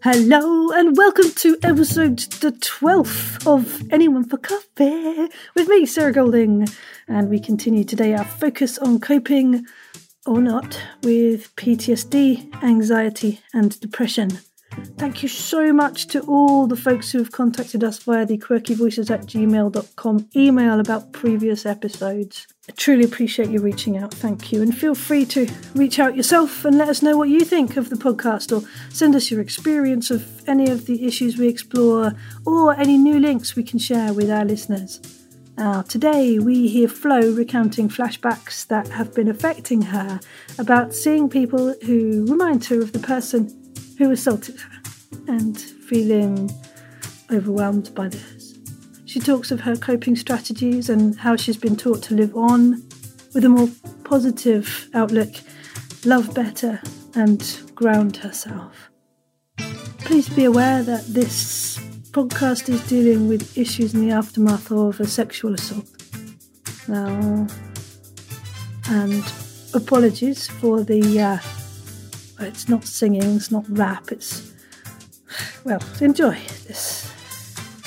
Hello and welcome to episode the 12th of Anyone for Coffee with me, Sarah Golding. And we continue today our focus on coping or not with PTSD, anxiety, and depression. Thank you so much to all the folks who have contacted us via the quirkyvoices at gmail.com email about previous episodes. I truly appreciate you reaching out. Thank you. And feel free to reach out yourself and let us know what you think of the podcast or send us your experience of any of the issues we explore or any new links we can share with our listeners. Now, today we hear Flo recounting flashbacks that have been affecting her about seeing people who remind her of the person who assaulted her and feeling overwhelmed by this. She talks of her coping strategies and how she's been taught to live on with a more positive outlook, love better, and ground herself. Please be aware that this podcast is dealing with issues in the aftermath of a sexual assault. Now, and apologies for the uh, it's not singing, it's not rap, it's. Well, enjoy this.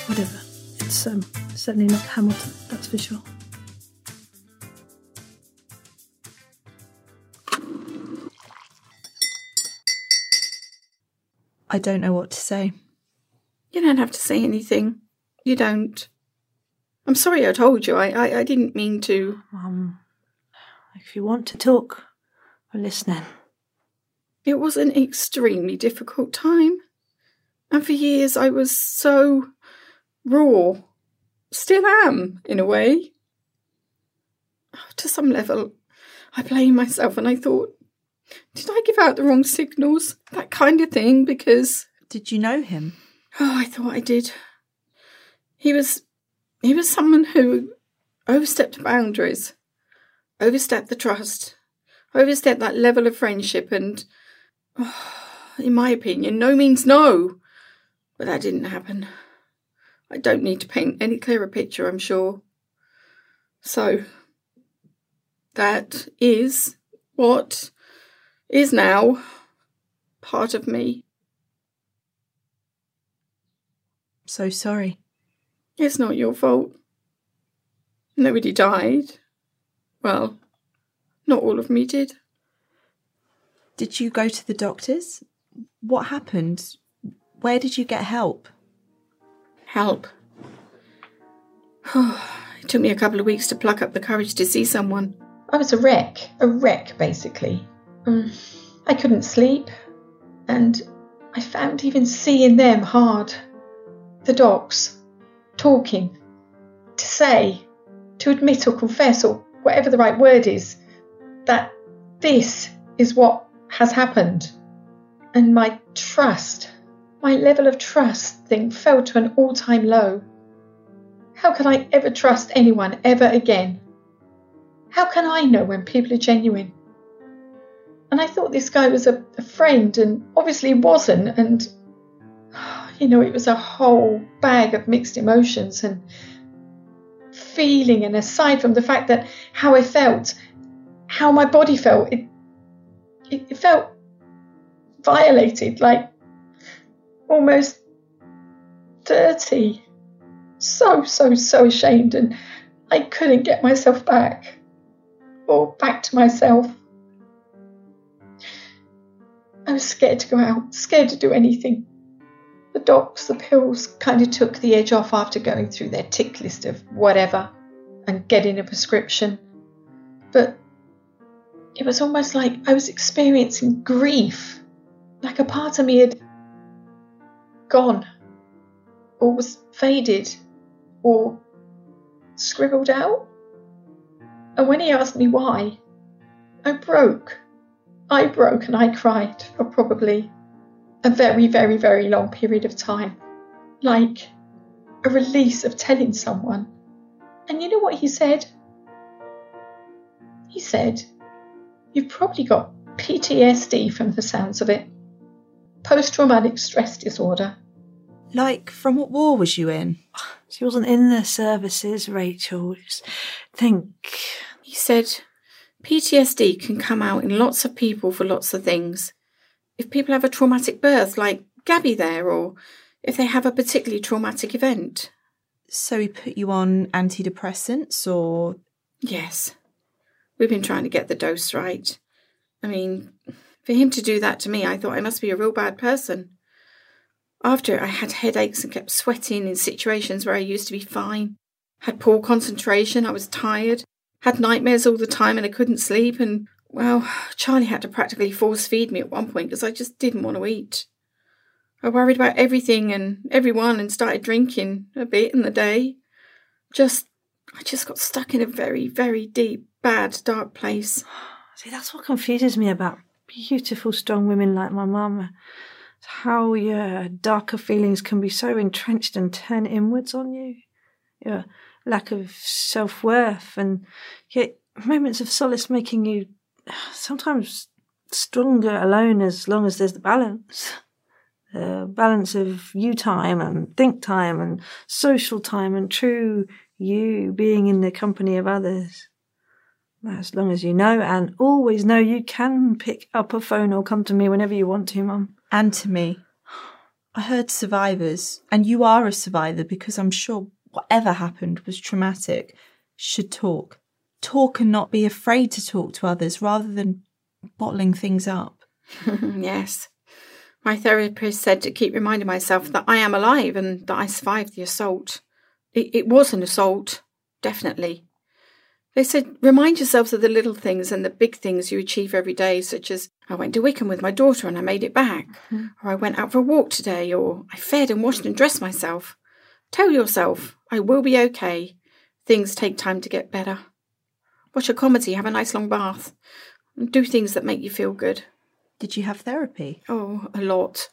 Whatever. It's um, certainly not Hamilton, that's for sure. I don't know what to say. You don't have to say anything. You don't. I'm sorry I told you. I, I, I didn't mean to. Um, if you want to talk, we're listening. It was an extremely difficult time. And for years I was so raw. Still am, in a way. To some level, I blame myself and I thought, did I give out the wrong signals? That kind of thing, because. Did you know him? Oh, I thought I did. He was. He was someone who overstepped boundaries, overstepped the trust, overstepped that level of friendship, and In my opinion, no means no. But that didn't happen. I don't need to paint any clearer picture, I'm sure. So, that is what is now part of me. So sorry. It's not your fault. Nobody died. Well, not all of me did. Did you go to the doctors? What happened? Where did you get help? Help? it took me a couple of weeks to pluck up the courage to see someone. I was a wreck, a wreck basically. Um, I couldn't sleep, and I found even seeing them hard. The docs, talking, to say, to admit or confess, or whatever the right word is, that this is what has happened. And my trust, my level of trust thing fell to an all time low. How can I ever trust anyone ever again? How can I know when people are genuine? And I thought this guy was a, a friend, and obviously wasn't. And, you know, it was a whole bag of mixed emotions and feeling. And aside from the fact that how I felt, how my body felt, it it, it felt violated, like almost dirty. So, so, so ashamed, and I couldn't get myself back or back to myself. I was scared to go out, scared to do anything. The docs, the pills kind of took the edge off after going through their tick list of whatever and getting a prescription. But it was almost like I was experiencing grief, like a part of me had gone, or was faded, or scribbled out. And when he asked me why, I broke. I broke and I cried for probably a very, very, very long period of time. Like a release of telling someone. And you know what he said? He said, You've probably got PTSD from the sounds of it. Post traumatic stress disorder. Like, from what war was you in? She wasn't in the services, Rachel. Just think. He said PTSD can come out in lots of people for lots of things. If people have a traumatic birth, like Gabby there or if they have a particularly traumatic event. So he put you on antidepressants or Yes. We've been trying to get the dose right. I mean, for him to do that to me, I thought I must be a real bad person. After I had headaches and kept sweating in situations where I used to be fine, had poor concentration, I was tired, had nightmares all the time and I couldn't sleep, and well, Charlie had to practically force feed me at one point because I just didn't want to eat. I worried about everything and everyone and started drinking a bit in the day. Just, I just got stuck in a very, very deep, bad, dark place. See, that's what confuses me about beautiful, strong women like my mum. How your darker feelings can be so entrenched and turn inwards on you. Your lack of self worth, and yet moments of solace making you sometimes stronger alone as long as there's the balance. The balance of you time and think time and social time and true you being in the company of others. As long as you know and always know you can pick up a phone or come to me whenever you want to, Mum. and to me. I heard survivors, and you are a survivor because I'm sure whatever happened was traumatic, should talk. Talk and not be afraid to talk to others rather than bottling things up. yes. My therapist said to keep reminding myself that I am alive and that I survived the assault. It, it was an assault, definitely. They said, remind yourselves of the little things and the big things you achieve every day, such as I went to Wickham with my daughter and I made it back, mm-hmm. or I went out for a walk today, or I fed and washed and dressed myself. Tell yourself, I will be okay. Things take time to get better. Watch a comedy, have a nice long bath, and do things that make you feel good. Did you have therapy? Oh, a lot.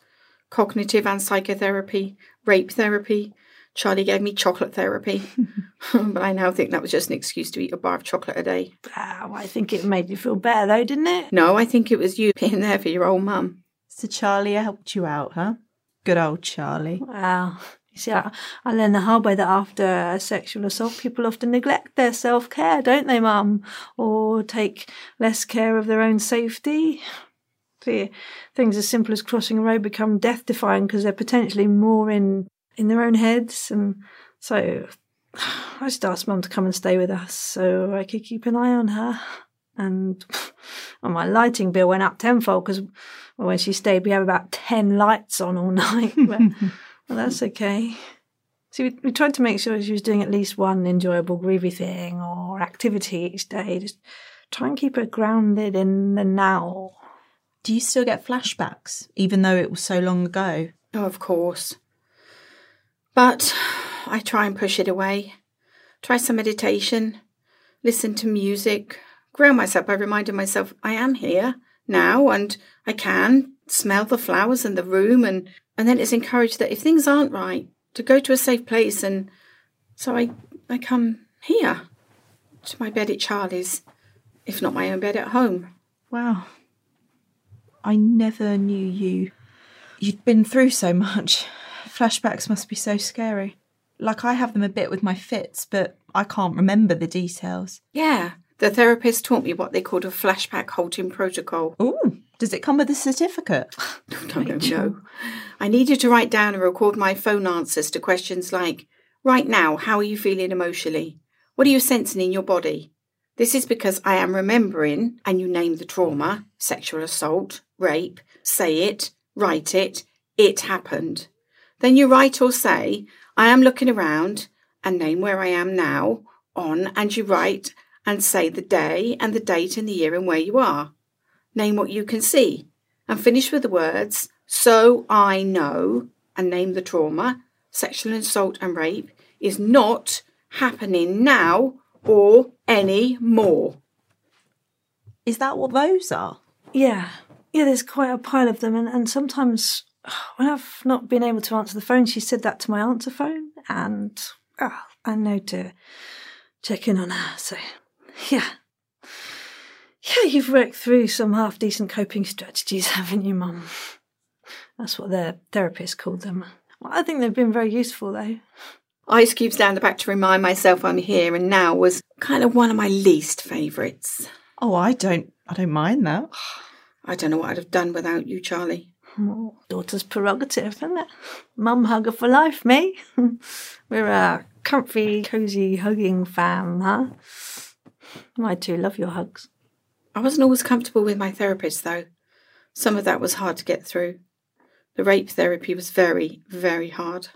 Cognitive and psychotherapy, rape therapy. Charlie gave me chocolate therapy. but I now think that was just an excuse to eat a bar of chocolate a day. Ah, I think it made you feel better though, didn't it? No, I think it was you being there for your old mum. So Charlie helped you out, huh? Good old Charlie. Wow. You see, I, I learned the hard way that after a sexual assault, people often neglect their self care, don't they, Mum? Or take less care of their own safety. See, things as simple as crossing a road become death defying because they're potentially more in, in their own heads. And so I just asked Mum to come and stay with us so I could keep an eye on her. And well, my lighting bill went up tenfold because well, when she stayed, we have about 10 lights on all night. But, well, that's okay. So we, we tried to make sure she was doing at least one enjoyable, groovy thing or activity each day. Just try and keep her grounded in the now. Do you still get flashbacks, even though it was so long ago? Oh, of course. But I try and push it away. Try some meditation, listen to music, ground myself by reminding myself I am here now and I can smell the flowers in the room and, and then it's encouraged that if things aren't right, to go to a safe place and so I I come here to my bed at Charlie's, if not my own bed at home. Wow. I never knew you. You'd been through so much. Flashbacks must be so scary. Like I have them a bit with my fits, but I can't remember the details. Yeah. The therapist taught me what they called a flashback halting protocol. Ooh, does it come with a certificate? I don't know. I needed to write down and record my phone answers to questions like Right now, how are you feeling emotionally? What are you sensing in your body? This is because I am remembering, and you name the trauma sexual assault, rape, say it, write it, it happened. Then you write or say, I am looking around, and name where I am now, on, and you write and say the day and the date and the year and where you are. Name what you can see, and finish with the words, so I know, and name the trauma, sexual assault and rape, is not happening now or any more. Is that what those are? Yeah. Yeah, there's quite a pile of them. And, and sometimes when I've not been able to answer the phone, she said that to my answer phone. And oh, I know to check in on her. So, yeah. Yeah, you've worked through some half decent coping strategies, haven't you, Mum? That's what their therapist called them. Well, I think they've been very useful, though. Ice cubes down the back to remind myself I'm here and now was kind of one of my least favourites. Oh, I don't I don't mind that. I don't know what I'd have done without you, Charlie. Oh, daughter's prerogative, isn't it? Mum hugger for life, me. We're a comfy, cosy, hugging fam, huh? I too love your hugs. I wasn't always comfortable with my therapist, though. Some of that was hard to get through. The rape therapy was very, very hard.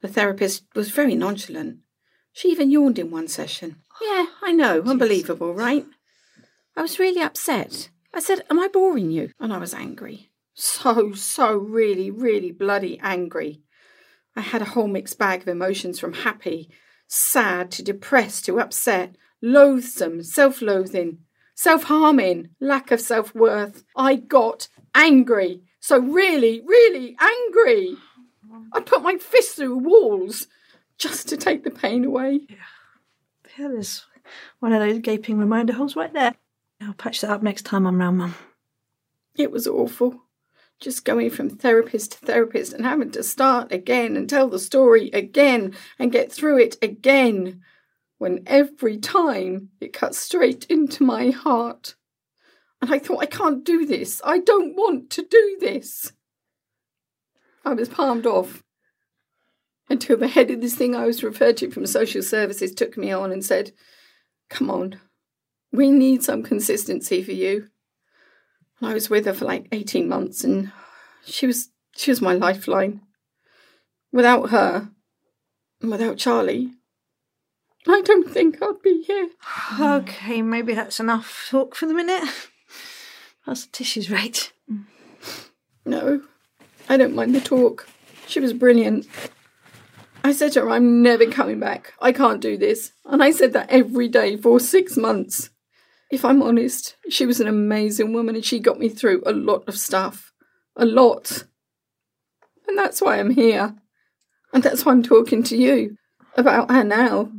The therapist was very nonchalant. She even yawned in one session. Yeah, I know, unbelievable, right? I was really upset. I said, Am I boring you? And I was angry. So, so really, really bloody angry. I had a whole mixed bag of emotions from happy, sad to depressed to upset, loathsome, self loathing, self harming, lack of self worth. I got angry. So, really, really angry. I put my fist through walls just to take the pain away. Yeah, there's one of those gaping reminder holes right there. I'll patch that up next time I'm round, Mum. It was awful. Just going from therapist to therapist and having to start again and tell the story again and get through it again. When every time it cut straight into my heart. And I thought, I can't do this. I don't want to do this. I was palmed off until the head of this thing I was referred to from social services took me on and said, Come on, we need some consistency for you. I was with her for like 18 months and she was she was my lifeline. Without her and without Charlie, I don't think I'd be here. Okay, maybe that's enough talk for the minute. That's the tissues rate? No, I don't mind the talk. She was brilliant. I said to her, I'm never coming back. I can't do this. And I said that every day for six months. If I'm honest, she was an amazing woman and she got me through a lot of stuff. A lot. And that's why I'm here. And that's why I'm talking to you about her now.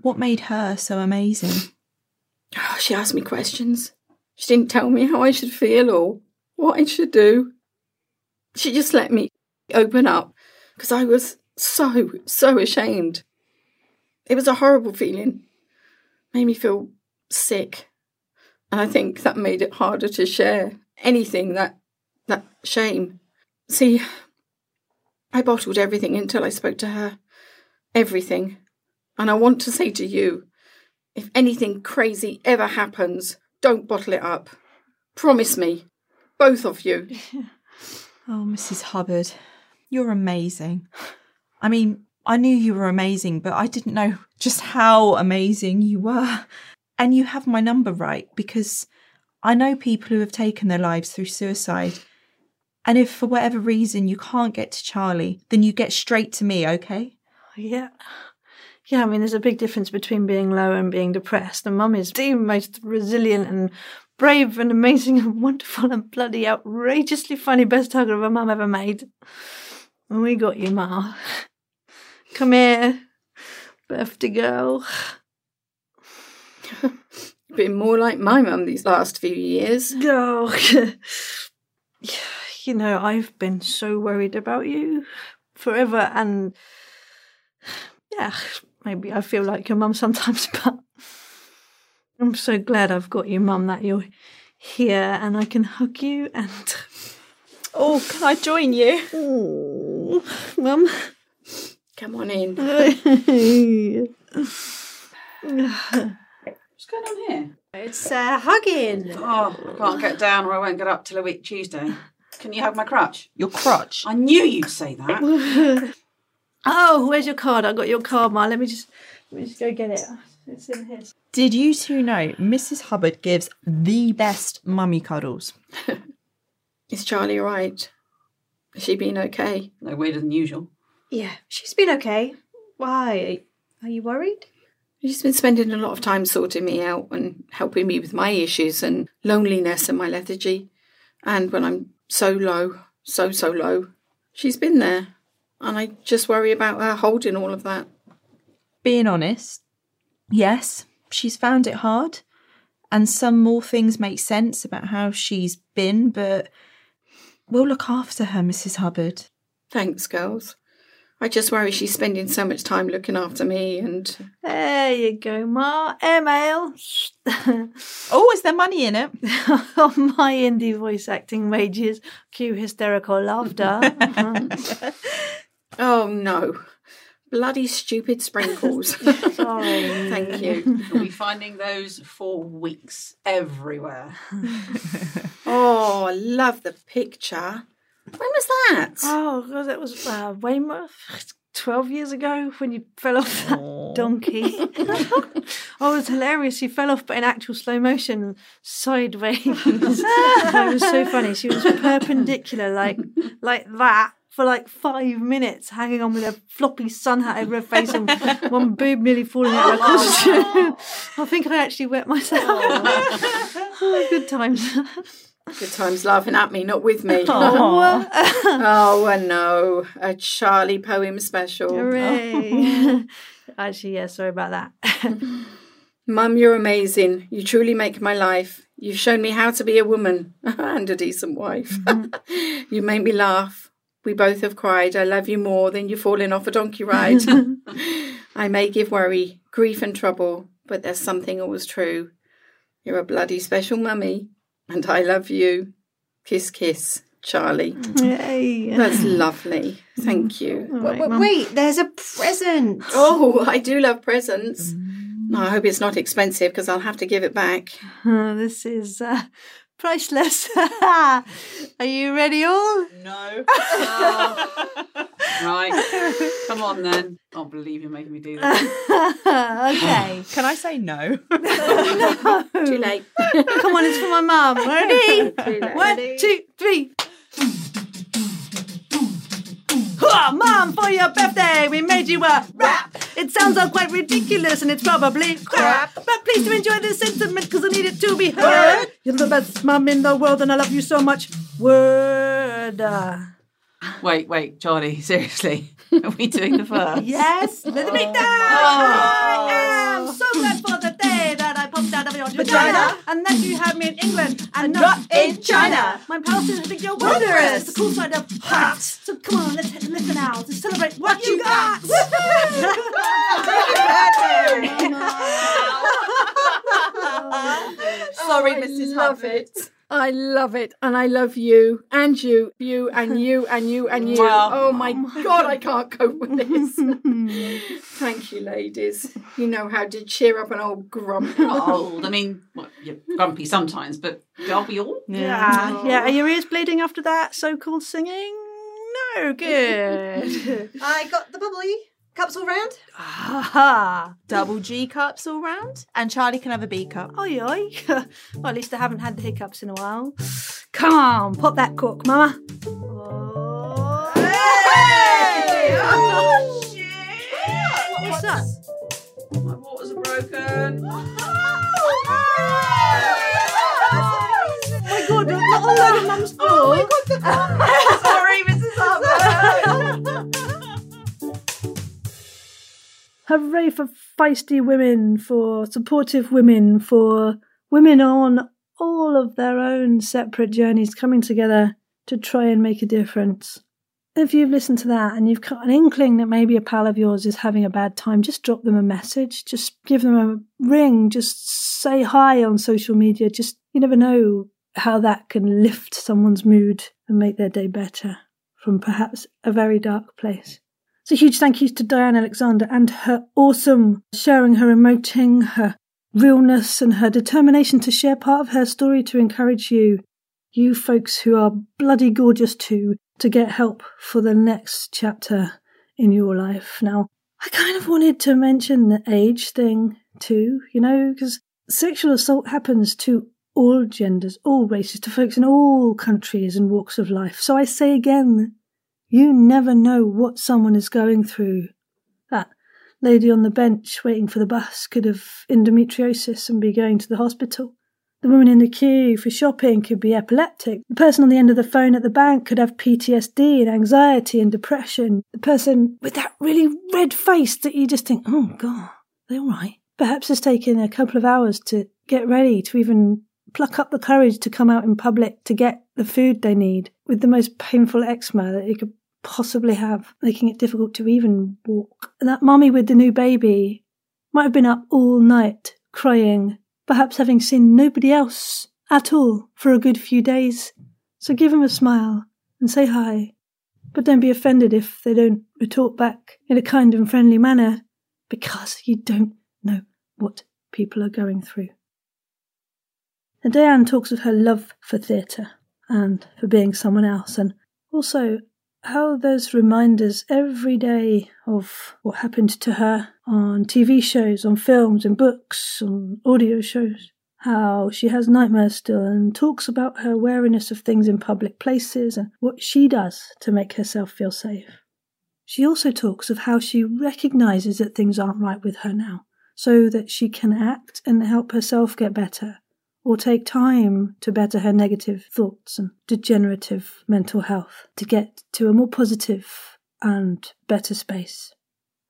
What made her so amazing? Oh, she asked me questions. She didn't tell me how I should feel or what I should do. She just let me open up because I was so, so ashamed. It was a horrible feeling. Made me feel sick. And I think that made it harder to share anything that that shame. See, I bottled everything until I spoke to her. Everything. And I want to say to you, if anything crazy ever happens, don't bottle it up. Promise me. Both of you. Oh, Mrs. Hubbard, you're amazing. I mean, I knew you were amazing, but I didn't know just how amazing you were. And you have my number right because I know people who have taken their lives through suicide. And if for whatever reason you can't get to Charlie, then you get straight to me, okay? Yeah. Yeah, I mean, there's a big difference between being low and being depressed. And mum is the most resilient and brave and amazing and wonderful and bloody outrageously funny best hugger of a mum ever made. And we got you, Ma. Come here, birthday girl. Been more like my mum these last few years. Oh, you know, I've been so worried about you forever, and yeah, maybe I feel like your mum sometimes, but I'm so glad I've got you, mum, that you're here and I can hug you and. Oh, can I join you? Oh, mum. Come on in. What's going on here? It's uh, hugging. Oh, I can't get down or I won't get up till a week Tuesday. Can you have my crutch? Your crutch. I knew you'd say that. oh, where's your card? I got your card, Ma. Let me just let me just go get it. It's in here. Did you two know Mrs. Hubbard gives the best mummy cuddles? Is Charlie right? Has she been okay? No weirder than usual. Yeah, she's been okay. Why? Are you worried? She's been spending a lot of time sorting me out and helping me with my issues and loneliness and my lethargy. And when I'm so low, so, so low, she's been there. And I just worry about her holding all of that. Being honest, yes, she's found it hard. And some more things make sense about how she's been, but we'll look after her, Mrs. Hubbard. Thanks, girls. I just worry she's spending so much time looking after me and There you go, Ma. Email. Oh, is there money in it? On my indie voice acting wages, cue hysterical laughter. oh no. Bloody stupid sprinkles. Sorry. Thank you. You'll be finding those for weeks everywhere. Oh, I love the picture. When was that? Oh, God, that was uh, Weymouth 12 years ago when you fell off that donkey. oh, it was hilarious. She fell off, but in actual slow motion, sideways. it was so funny. She was perpendicular, like like that. For like five minutes, hanging on with a floppy sun hat over her face and one boob nearly falling out of her costume. I think I actually wet myself. oh, good times. Good times laughing at me, not with me. Oh, Oh, no. A Charlie poem special. hooray. Oh. Actually, yeah, sorry about that. Mum, you're amazing. You truly make my life. You've shown me how to be a woman and a decent wife. Mm. you make me laugh. We both have cried. I love you more than you falling off a donkey ride. I may give worry, grief, and trouble, but there's something always true. You're a bloody special mummy, and I love you. Kiss, kiss, Charlie. Yay. That's lovely. Thank you. All right, Wait, Mum. wait, there's a present. Oh, I do love presents. No, I hope it's not expensive because I'll have to give it back. Uh, this is uh, priceless. Are you ready, all? No. right. Come on then. I can't believe you're making me do this. okay. Can I say no? no. Too late. Come on, it's for my mum. Ready? Too late. One, two, three. Mom, for your birthday, we made you a rap. It sounds all quite ridiculous and it's probably crap. But please do enjoy this sentiment because I need it to be heard. You're the best mum in the world and I love you so much. Word. Wait, wait, Charlie, seriously. Are we doing the first? yes, let beat down. Oh. I oh. am so glad for the day that I your vagina and that you have me in England and not in China. My pals think you're wondrous. The cool side of hot. So come on, let's hit listen now to celebrate what you got. Sorry, I Mrs. love Hubbard. it. I love it. And I love you and you, you and you and you and you. Wow. Oh my God, I can't cope with this. Thank you, ladies. You know how to cheer up an old grump. Not old. I mean, well, you're grumpy sometimes, but are we all? Yeah, yeah. Are your ears bleeding after that so-called singing? No, good. I got the bubbly cups all round. Ha Double G cups all round, and Charlie can have a B cup. Oi, oi. well, at least I haven't had the hiccups in a while. Come on, pop that cork, Mama. Oh, Oh, What's that? My waters are broken. Oh my god, not all over Mum's oh floor. Sorry, Mrs. Hubbard. Hooray for feisty women, for supportive women, for women on all of their own separate journeys coming together to try and make a difference. If you've listened to that and you've got an inkling that maybe a pal of yours is having a bad time, just drop them a message. Just give them a ring. Just say hi on social media. Just, you never know how that can lift someone's mood and make their day better from perhaps a very dark place. So huge thank you to Diane Alexander and her awesome sharing, her emoting, her realness, and her determination to share part of her story to encourage you, you folks who are bloody gorgeous too, to get help for the next chapter in your life. Now, I kind of wanted to mention the age thing too, you know, because sexual assault happens to all genders, all races, to folks in all countries and walks of life. So I say again, you never know what someone is going through. That lady on the bench waiting for the bus could have endometriosis and be going to the hospital. The woman in the queue for shopping could be epileptic. The person on the end of the phone at the bank could have PTSD and anxiety and depression. The person with that really red face that you just think, oh God, they're all right. Perhaps it's taken a couple of hours to get ready to even pluck up the courage to come out in public to get the food they need with the most painful eczema that you could possibly have, making it difficult to even walk. And that mummy with the new baby might have been up all night crying, perhaps having seen nobody else at all for a good few days. So give him a smile and say hi. But don't be offended if they don't retort back in a kind and friendly manner, because you don't know what people are going through. And Diane talks of her love for theatre and for being someone else, and also how those reminders every day of what happened to her on TV shows, on films, in books, on audio shows, how she has nightmares still and talks about her wariness of things in public places and what she does to make herself feel safe. She also talks of how she recognizes that things aren't right with her now, so that she can act and help herself get better, or take time to better her negative thoughts and degenerative mental health to get to a more positive and better space.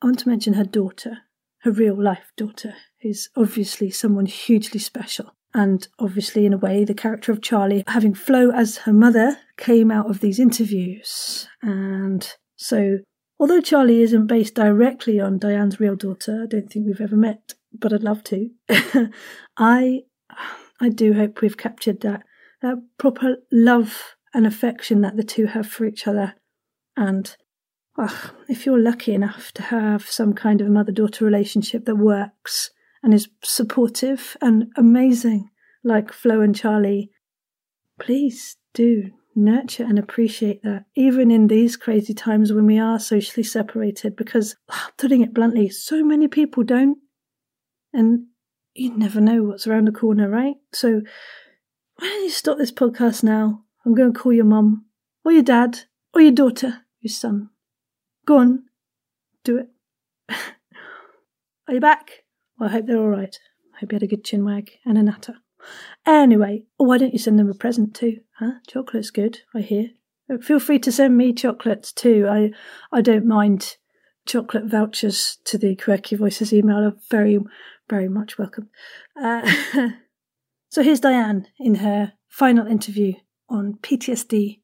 I want to mention her daughter, her real life daughter, who's obviously someone hugely special. And obviously, in a way, the character of Charlie, having Flo as her mother, came out of these interviews. And so, although Charlie isn't based directly on Diane's real daughter, I don't think we've ever met, but I'd love to. I, I do hope we've captured that that proper love and affection that the two have for each other. And oh, if you're lucky enough to have some kind of mother daughter relationship that works and is supportive and amazing, like Flo and Charlie, please do nurture and appreciate that, even in these crazy times when we are socially separated, because putting it bluntly, so many people don't. And you never know what's around the corner, right? So why don't you stop this podcast now? I'm going to call your mum, or your dad, or your daughter, your son. Go on, do it. Are you back? Well, I hope they're all right. I hope you had a good chin wag and a natter. Anyway, why don't you send them a present too? Huh? Chocolate's good, I hear. Feel free to send me chocolates too. I I don't mind chocolate vouchers to the Quirky Voices email are very, very much welcome. Uh, so here's Diane in her final interview on PTSD,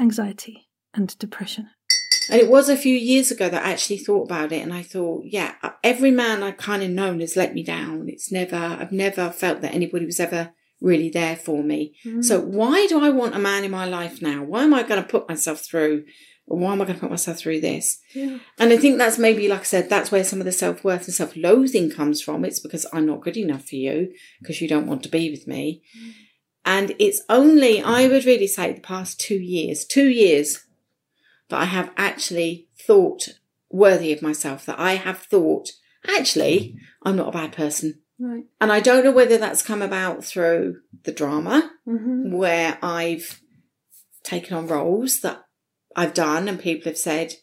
anxiety, and depression. And it was a few years ago that I actually thought about it and I thought, yeah, every man I've kind of known has let me down. It's never, I've never felt that anybody was ever really there for me. So why do I want a man in my life now? Why am I going to put myself through? Why am I going to put myself through this? Yeah. And I think that's maybe, like I said, that's where some of the self worth and self loathing comes from. It's because I'm not good enough for you because you don't want to be with me. And it's only, I would really say, the past two years, two years that I have actually thought worthy of myself, that I have thought, actually, I'm not a bad person. Right. And I don't know whether that's come about through the drama, Mm-hmm. where I've taken on roles that I've done and people have said,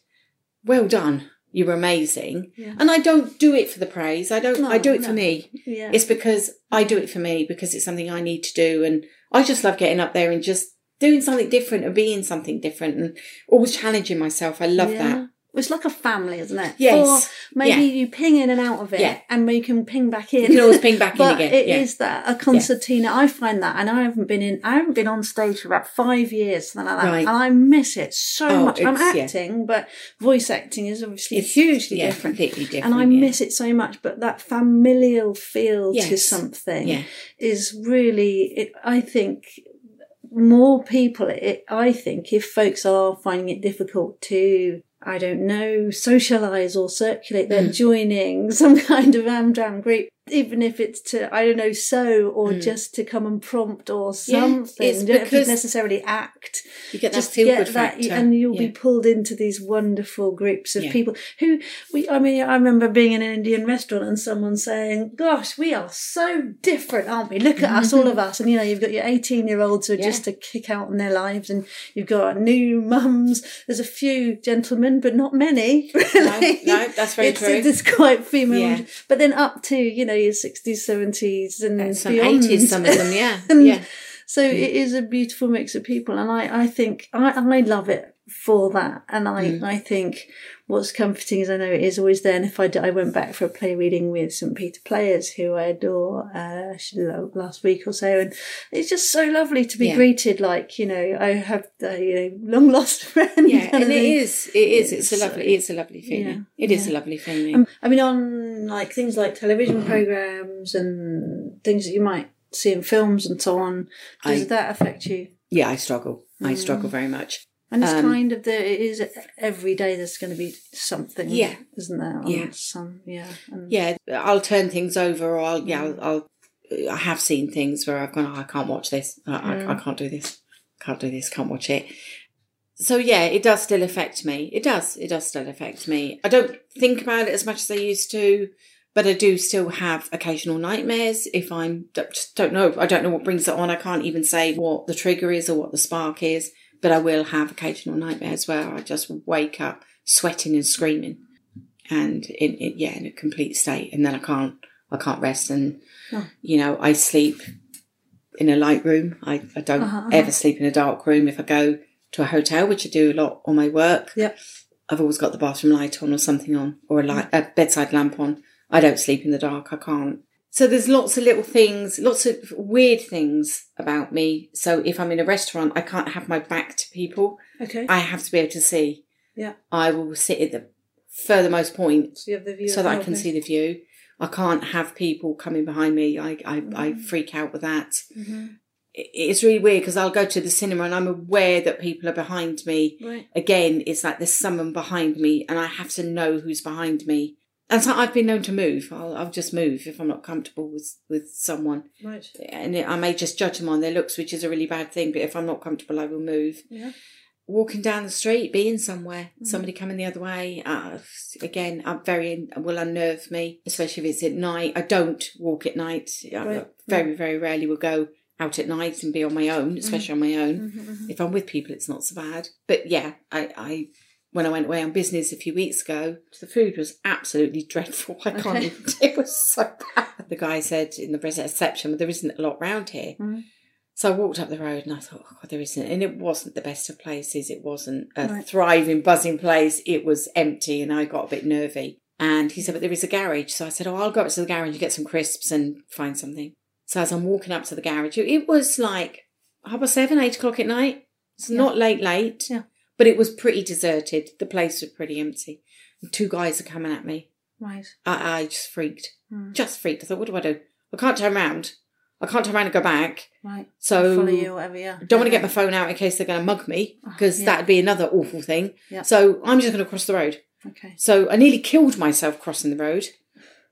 well done, you're amazing. Yeah. And I don't do it for the praise. I don't, No, I do it for me. Yeah. It's because I do it for me because it's something I need to do. And I just love getting up there and just doing something different and being something different and always challenging myself. I love Yeah. that. It's like a family, isn't it? Yes. Or maybe Yeah. you ping in and out of it, Yeah. and you can ping back in. You can always ping back in but again, It is yeah. that a concertina. I find that, and I haven't been in. I haven't been on stage for about five years, something like that, Right. and I miss it so Oh, much. I'm acting, but voice acting is obviously It's hugely different. completely different. and I miss it so much, but that familial feel to something is really, it, I think, more people, it, I think, if folks are finding it difficult to, I don't know, socialise or circulate, they're Mm. joining some kind of Amdram group, even if it's to, I don't know, sew or just to come and prompt or Mm. Yeah, something. it's you don't have to necessarily act. You get that Just feel get that, factor. and you'll be pulled into these wonderful groups of Yeah. people who we. I mean, I remember being in an Indian restaurant and someone saying, "Gosh, we are so different, aren't we? Look at us, all of us." And you know, you've got your eighteen-year-olds who are Yeah. just to kick out in their lives, and you've got new mums. There's a few gentlemen, but not many. Really. no, that's very it's, true. It's quite female, Yeah. but then up to you know your sixties, seventies, and And some beyond. 80s, some of them, yeah. Yeah. So it is a beautiful mix of people, and I, I think I, I love it for that. And I, Mm. I think what's comforting is I know it is always there. And if I, I went back for a play reading with St. Peter Players, who I adore, uh, did last week or so. And it's just so lovely to be Yeah. greeted like, you know, I have, uh, you know, long lost friend. Yeah, and of it thing. is. It is. It's, It's, a lovely. It's a lovely feeling. yeah, It is yeah. a lovely feeling. Um, I mean, on like things like television programs and things that you might see in films and so on, does I- that affect you? yeah, I struggle. I Mm. struggle very much. And it's Um, kind of the it is every day. There's going to be something, Yeah. isn't there? Yeah. some yeah, and, Yeah, I'll turn things over, or I'll yeah, I'll. I'll I have seen things where I've gone, oh, I can't watch this. I, I, I can't do this. Can't do this. Can't watch it. So yeah, it does still affect me. It does. It does still affect me. I don't think about it as much as I used to, but I do still have occasional nightmares. If I'm just don't know, I don't know what brings it on. I can't even say what the trigger is or what the spark is. But I will have occasional nightmares where I just wake up sweating and screaming, and in, in yeah, in a complete state, and then I can't I can't rest, and Oh. you know I sleep in a light room. I, I don't Uh-huh, uh-huh. ever sleep in a dark room. If I go to a hotel, which I do a lot on my work, Yep. I've always got the bathroom light on or something on, or a light, a bedside lamp on. I don't sleep in the dark. I can't. So there's lots of little things, lots of weird things about me. So if I'm in a restaurant, I can't have my back to people. okay. I have to be able to see. Yeah. I will sit at the furthermost point so you have the view so that I can see the view. I can't have people coming behind me. I I, I Mm-hmm. freak out with that. It- It's really weird because I'll go to the cinema and I'm aware that people are behind me. Right. Again, it's like there's someone behind me and I have to know who's behind me. And so I've been known to move. I'll, I'll just move if I'm not comfortable with, with someone. Right. And I may just judge them on their looks, which is a really bad thing. But if I'm not comfortable, I will move Yeah. walking down the street, being somewhere, Mm-hmm. somebody coming the other way. Uh, again, I'm very will unnerve me, especially if it's at night. I don't walk at night. I Right. very, very rarely will go out at night and be on my own, especially on my own. Mm-hmm, If I'm with people, it's not so bad. But yeah, I, I when I went away on business a few weeks ago, the food was absolutely dreadful. I can't Okay. even. It was so bad. The guy said in the reception, but "There isn't a lot round here." Mhm. So I walked up the road and I thought, oh, God, there isn't. And it wasn't the best of places. It wasn't a Right. thriving, buzzing place. It was empty and I got a bit nervy. And he said, but there is a garage. So I said, oh, I'll go up to the garage and get some crisps and find something. So as I'm walking up to the garage, it- was like half past seven, eight o'clock at night. It's not late, late. Yeah. But it was pretty deserted. The place was pretty empty. And two guys are coming at me. Right. I, I just freaked. Hmm. Just freaked. I thought, what do I do? I can't turn around. I can't turn around and go back. Right. So Follow you, or whatever. Yeah. don't want to get my phone out in case they're going to mug me because yeah. that'd be another awful thing. Yeah. So I'm just going to cross the road. Okay. So I nearly killed myself crossing the road,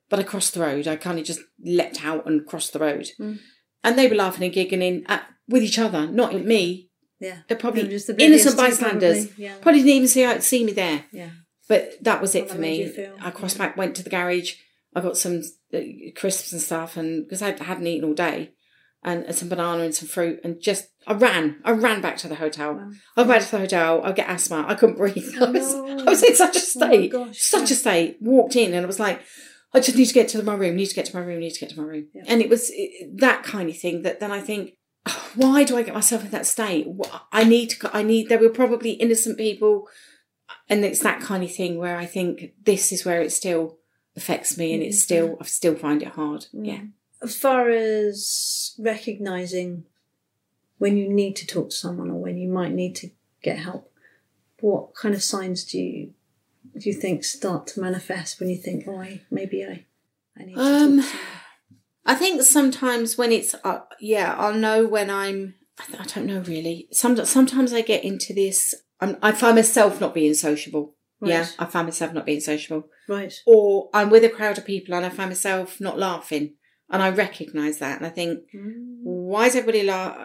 but I crossed the road. I kind of just leapt out and crossed the road. Mm. And they were laughing and giggling at, with each other, not at me. Yeah. They're probably just innocent bystanders. probably, yeah. Probably didn't even see, see me there. Yeah. But that was it for me. I crossed Yeah. back, went to the garage. I got some uh, crisps and stuff, and because I hadn't eaten all day, and, and some banana and some fruit, and just I ran. I ran back to the hotel. Wow. I went to the hotel. I get asthma. I couldn't breathe. I, was, no. I was in such a Oh state, gosh, such yeah. a state. Walked in, and I was like, I just need to get to my room. Need to get to my room. Need to get to my room. Yeah. And it was it, that kind of thing that then I think. "Oh, Why do I get myself in that state? I need to. I need. There were probably innocent people and it's that kind of thing where I think this is where it still affects me, and it's still I still find it hard. Yeah. As far as recognizing when you need to talk to someone or when you might need to get help, what kind of signs do you do you think start to manifest when you think, oh, I, maybe I, I need to Um, talk to someone? I think sometimes when it's uh, yeah, I'll know when I'm. I, I don't know really. Some sometimes I get into this. I'm, I find myself not being sociable. Yeah, I find myself not being sociable. Right. Or I'm with a crowd of people and I find myself not laughing, and I recognise that, and I think, why is everybody la-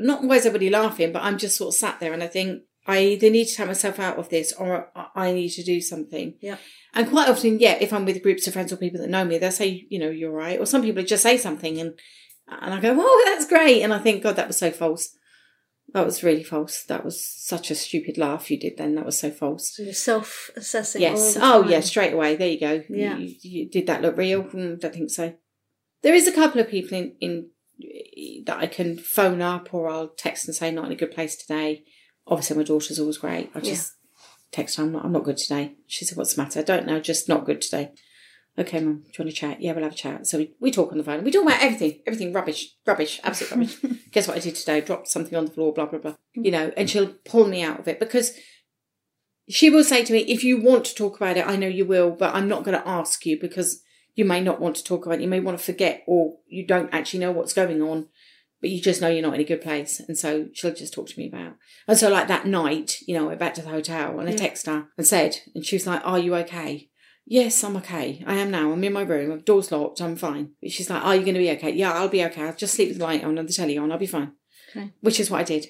Not why is everybody laughing, but I'm just sort of sat there, and I think I either need to take myself out of this, or I- need to do something. Yeah. And quite often, yeah, if I'm with groups of friends or people that know me, they'll say, you know, you're right. Or some people just say something and and I go, oh, that's great. And I think, God, that was so false. That was really false. That was such a stupid laugh you did then. That was so false. So you're self-assessing. Yes. All Oh, yeah, straight away. There you go. Yeah. You, you did that look real? Mm, don't think so. There is a couple of people in, in that I can phone up or I'll text and say, not in a good place today. Obviously, my daughter's always great. I just text her, I'm not, I'm not good today. She said, What's the matter? I don't know, just not good today. Okay, mum, do you want to chat? Yeah, we'll have a chat. So we, we talk on the phone. We talk about everything, everything rubbish, rubbish, absolute rubbish. Guess what I did today? Dropped something on the floor, blah, blah, blah. Mm. You know, and she'll pull me out of it because she will say to me, if you want to talk about it, I know you will, but I'm not going to ask you because you may not want to talk about it. You may want to forget or you don't actually know what's going on, but you just know you're not in a good place. And so she'll just talk to me about. And so like that night, you know, I went back to the hotel and I texted her and said, and she was like, are you okay? Yes, I'm okay. I am now. I'm in my room. The door's locked. I'm fine. She's like, Are you going to be okay? Yeah, I'll be okay. I'll just sleep with the light on and the telly on. I'll be fine. Okay. Which is what I did.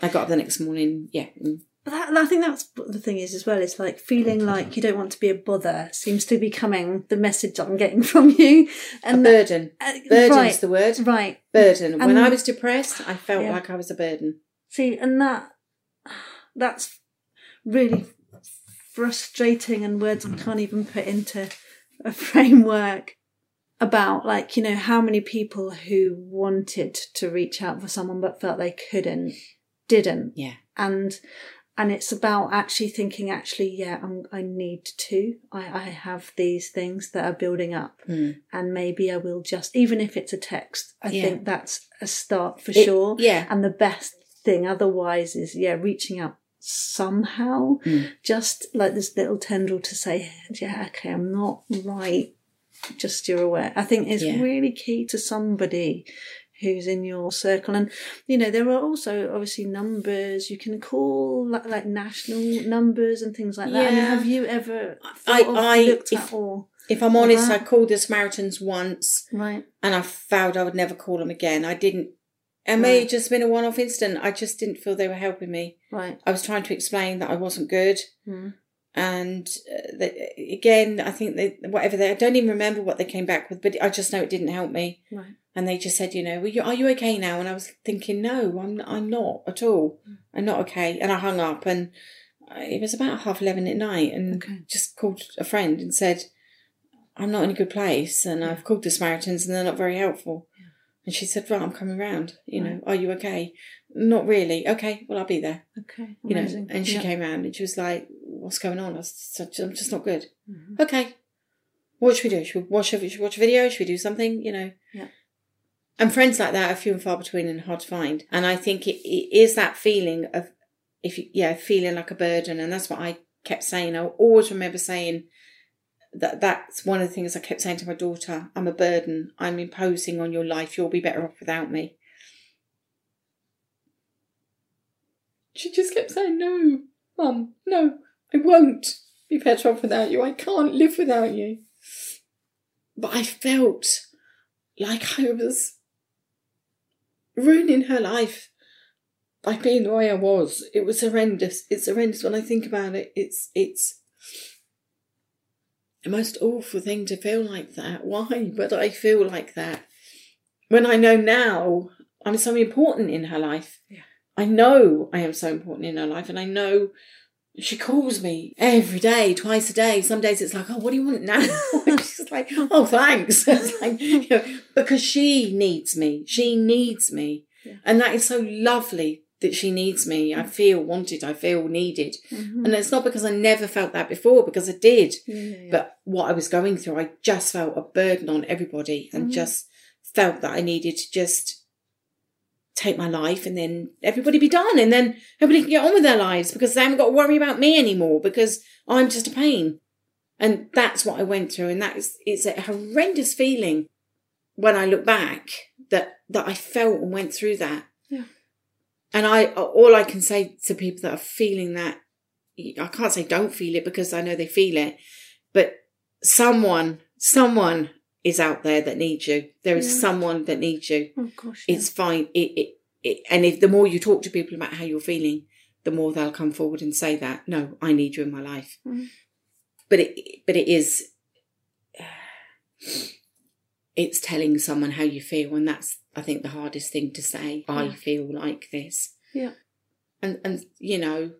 I got up the next morning. Yeah. and But that, I think that's what the thing is as well. It's like feeling like you don't want to be a bother seems to be coming the message I'm getting from you. A And that- burden. uh, Burden's right, the word. right. Burden. when I was depressed, I felt Yeah. like I was a burden. See, and that that's really frustrating and words I can't even put into a framework about like, you know, how many people who wanted to reach out for someone but felt they couldn't didn't. Yeah. And and it's about actually thinking actually yeah I'm, i need to I, I have these things that are building up Mm. and maybe i will just even if it's a text i Yeah. think that's a start for It- sure yeah. and the best thing otherwise is yeah reaching out somehow Mm. just like this little tendril to say yeah okay i'm not right just you're aware i think it's Yeah. really key to somebody who's in your circle and you know there are also obviously numbers you can call like, like national numbers and things like that I mean, Yeah. have you ever I- I- looked if- at or If I'm honest, I that. called the Samaritans once right and I vowed I would never call them again. I didn't. It may have just been a one off incident. I just didn't feel they were helping me. right I was trying to explain that I wasn't good. Mm. And uh, they, again, I think they, whatever they, I don't even remember what they came back with, but I just know it didn't help me. right And they just said, you know, well, you, are you okay now? And I was thinking, no, I'm, I'm not at all. I'm not okay. And I hung up and it was about half 11 at night and Okay. just called a friend and said, I'm not in a good place. And I've called the Samaritans and they're not very helpful. And she said, right, I'm coming round. You know, are you okay? Not really. Okay, well, I'll be there. okay You amazing know, and she Yeah. came round and she was like, what's going on? I'm just not good. Mhm. Okay. What should we do? Should we watch a, should we watch a video? Should we do something? You know? Yeah. And friends like that are few and far between and hard to find. And I think it, it is that feeling of, if you, yeah, feeling like a burden. And that's what I kept saying. I always remember saying that that's one of the things I kept saying to my daughter. I'm a burden. I'm imposing on your life. You'll be better off without me. She just kept saying, no, mum, no, I won't be better off without you. I can't live without you. But I felt like I was ruining her life by being the way I was. It was horrendous. It's horrendous when I think about it. It's it's the most awful thing to feel like that. Why? But I feel like that when I know now I'm so important in her life. Yeah. I know I am so important in her life, and I know she calls me every day, twice a day. Some days it's like, oh, what do you want now? She's like, oh, thanks. Like, you know, because she needs me. She needs me. Yeah. And that is so lovely that she needs me. I feel wanted. I feel needed. Mhm. And it's not because I never felt that before, because I did. Yeah, yeah. But what I was going through, I just felt a burden on everybody and Mhm. just felt that I needed to just take my life and then everybody be done and then everybody can get on with their lives because they haven't got to worry about me anymore because I'm just a pain. And that's what I went through. And that is, it's a horrendous feeling when I look back that, that I felt and went through that. Yeah. And I, all I can say to people that are feeling that, I can't say don't feel it because I know they feel it, but someone, someone is out there that needs you. There is Yeah. someone that needs you. oh gosh yeah. It's fine. It, it, it, and if the more you talk to people about how you're feeling, the more they'll come forward and say that, no, I need you in my life. Mhm. But it, but it is, it's telling someone how you feel. And that's, I think, the hardest thing to say. I feel like this. Yeah. And, and, you know,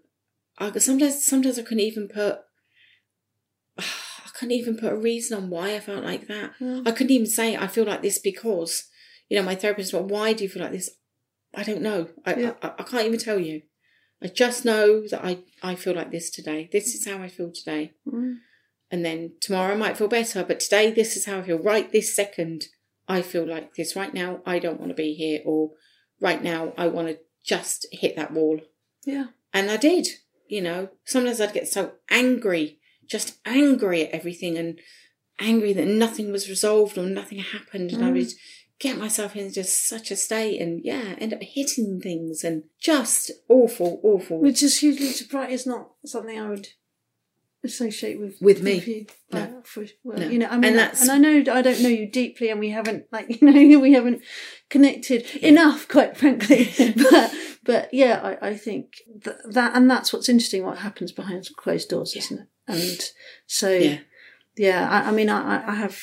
I, sometimes, sometimes I couldn't even put, couldn't even put a reason on why I felt like that. Yeah. I couldn't even say I feel like this because, you know, my therapist went, why do you feel like this? I don't know. I, Yeah. I, I can't even tell you. I just know that I, I feel like this today. This is how I feel today. Mm. And then tomorrow I might feel better, but today this is how I feel. Right this second, I feel like this. Right now, I don't want to be here, or right now, I want to just hit that wall. Yeah. And I did, you know. Sometimes I'd get so angry, just angry at everything and angry that nothing was resolved or nothing happened. And I mm. would get myself into just such a state and, yeah, end up hitting things and just awful, awful. Which is hugely surprising. It's not something I would associate with With me. you. No. For, well, No. you know, I mean, And and, I know I don't know you deeply, and we haven't, like, you know, we haven't connected enough, quite frankly. but, but yeah, I, I think that, that, and that's what's interesting. What happens behind closed doors, isn't it? And so, Yeah. yeah, I, I mean, I- I have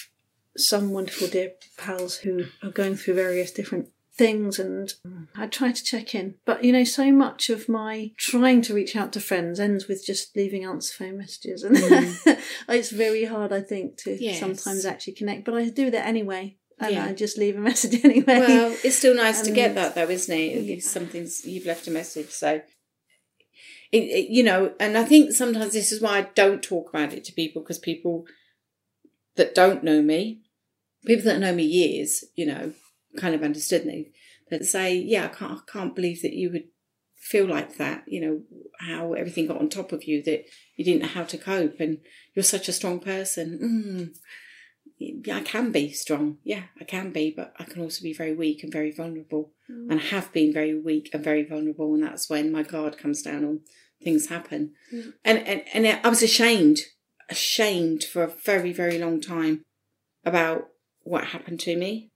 some wonderful dear pals who are going through various different things and mm, I try to check in. But you know, so much of my trying to reach out to friends ends with just leaving answer phone messages and mm. it's very hard I think to Yes. sometimes actually connect. But I do that anyway. And Yeah. I just leave a message anyway. Well, it's still nice to get that, though, isn't it? It's Something's you've left a message, so it, it- you know. And I think sometimes this is why I don't talk about it to people because people that don't know me, people that know me years, you know, kind of understood me. That say, yeah, I can't, I can't believe that you would feel like that. You know how everything got on top of you that you didn't know how to cope, and you're such a strong person. Mm yeah, I can be strong. Yeah, I can be, but I can also be very weak and very vulnerable. And I have been very weak and very vulnerable, and that's when my guard comes down and things happen. And, and and I was ashamed, ashamed for a very very long time about what happened to me.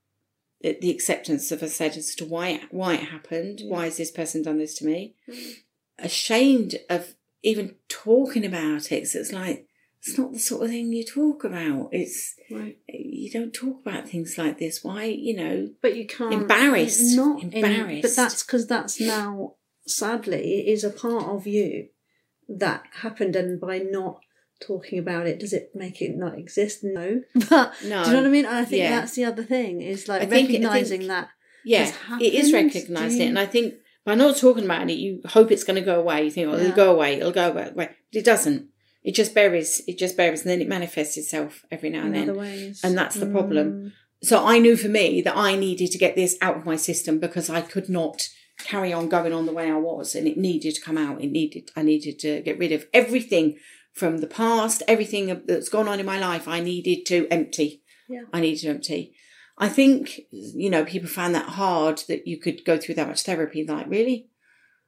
The, the acceptance of, I said, as to why it, why it happened. Why has this person done this to me? Mm. Ashamed of even talking about it. So it's like it's not the sort of thing you talk about. It's Right. you don't talk about things like this. Why, you know? But you can't Embarrassed. it's Not in- Embarrassed. but that's because that's now sadly it is a part of you that happened, and by not talking about it, does it make it not exist? No. But No. do you know what I mean? And I think Yeah. that's the other thing is like I think- I think- recognizing that. Yeah, it is recognising Do it, and I think by not talking about it, you hope it's going to go away. You think, oh, Yeah. it'll go away, it'll go away, but it doesn't. It just buries, it just buries, and then it manifests itself every now and in then. ways. And that's the problem. Mm. So I knew for me that I needed to get this out of my system because I could not carry on going on the way I was, and it needed to come out. It needed, I needed to get rid of everything from the past, everything that's gone on in my life. I needed to empty. Yeah. I needed to empty. I think you know people found that hard that you could go through that much therapy. Like really,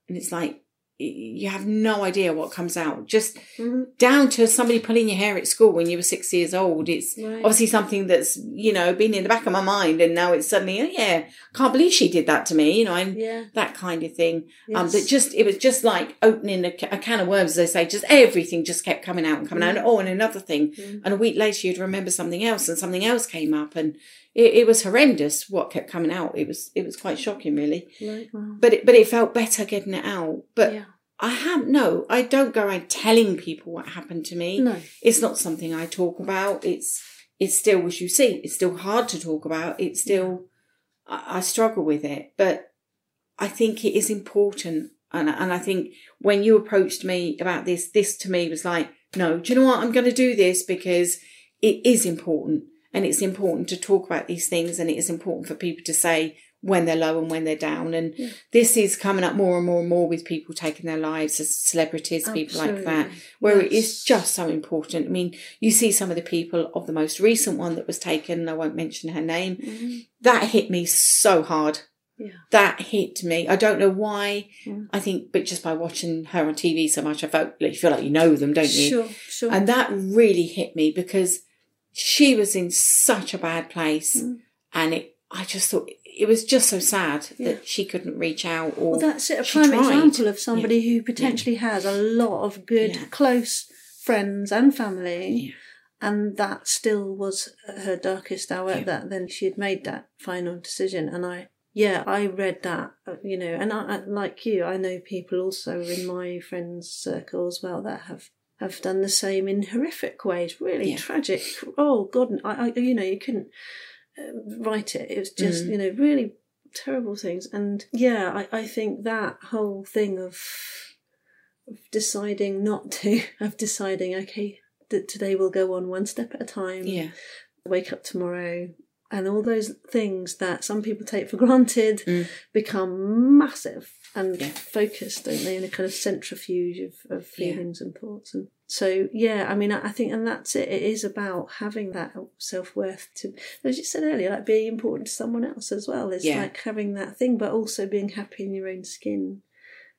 and it's like you have no idea what comes out. Just Mhm. down to somebody pulling your hair at school when you were six years old. It's Right. obviously something that's you know been in the back of my mind, and now it's suddenly, oh yeah, can't believe she did that to me. You know, and Yeah. that kind of thing. Um, that just it was just like opening a, a can of worms, as they say. Just everything just kept coming out and coming out. And, oh, and another thing, Mm. and a week later you'd remember something else, and something else came up, and it, it was horrendous what kept coming out. It was it was quite shocking, really. Right. Wow. But it, but it felt better getting it out. But yeah. I have no, I don't go around telling people what happened to me. No. It's not something I talk about. It's it's still, as you see, it's still hard to talk about. It's still, I, I struggle with it, but I think it is important. And and I think when you approached me about this, this to me was like, no, do you know what? I'm going to do this because it is important, and it's important to talk about these things, and it is important for people to say when they're low and when they're down. And this is coming up more and more and more with people taking their lives as celebrities, people like that, where it Yes. is just so important. I mean, you see some of the people of the most recent one that was taken, and I won't mention her name, that hit me so hard. Yeah. That hit me. I don't know why. Mm. I think, but just by watching her on TV so much, I felt like you feel like you know them, don't you? Sure. Sure. And that really hit me because she was in such a bad place, Mm. and it. I just thought it was just so sad Yeah. that she couldn't reach out. Or Well, that's it. A prime tried. example of somebody who potentially has a lot of good, Yeah. close friends and family, Yeah. and that still was her darkest hour. Yeah. That then she had made that final decision, and I, yeah, I read that, uh, you know, and I, I like you, I know people also in my friends' circle as well that have. Have done the same in horrific ways, really Yeah. tragic. Oh God, I, I, you know, you couldn't uh, write it. It was just, Mm. you know, really terrible things. And yeah, I, I think that whole thing of of deciding not to, of deciding, okay, that today we'll go on one step at a time. Yeah. Wake up tomorrow. And all those things that some people take for granted Mm. become massive and Yeah. focused, don't they, in a kind of centrifuge of, of Yeah. feelings and thoughts. And so, yeah, I mean, I I think, and that's it. It is about having that self worth to, as you said earlier, like being important to someone else as well. It's Yeah. like having that thing, but also being happy in your own skin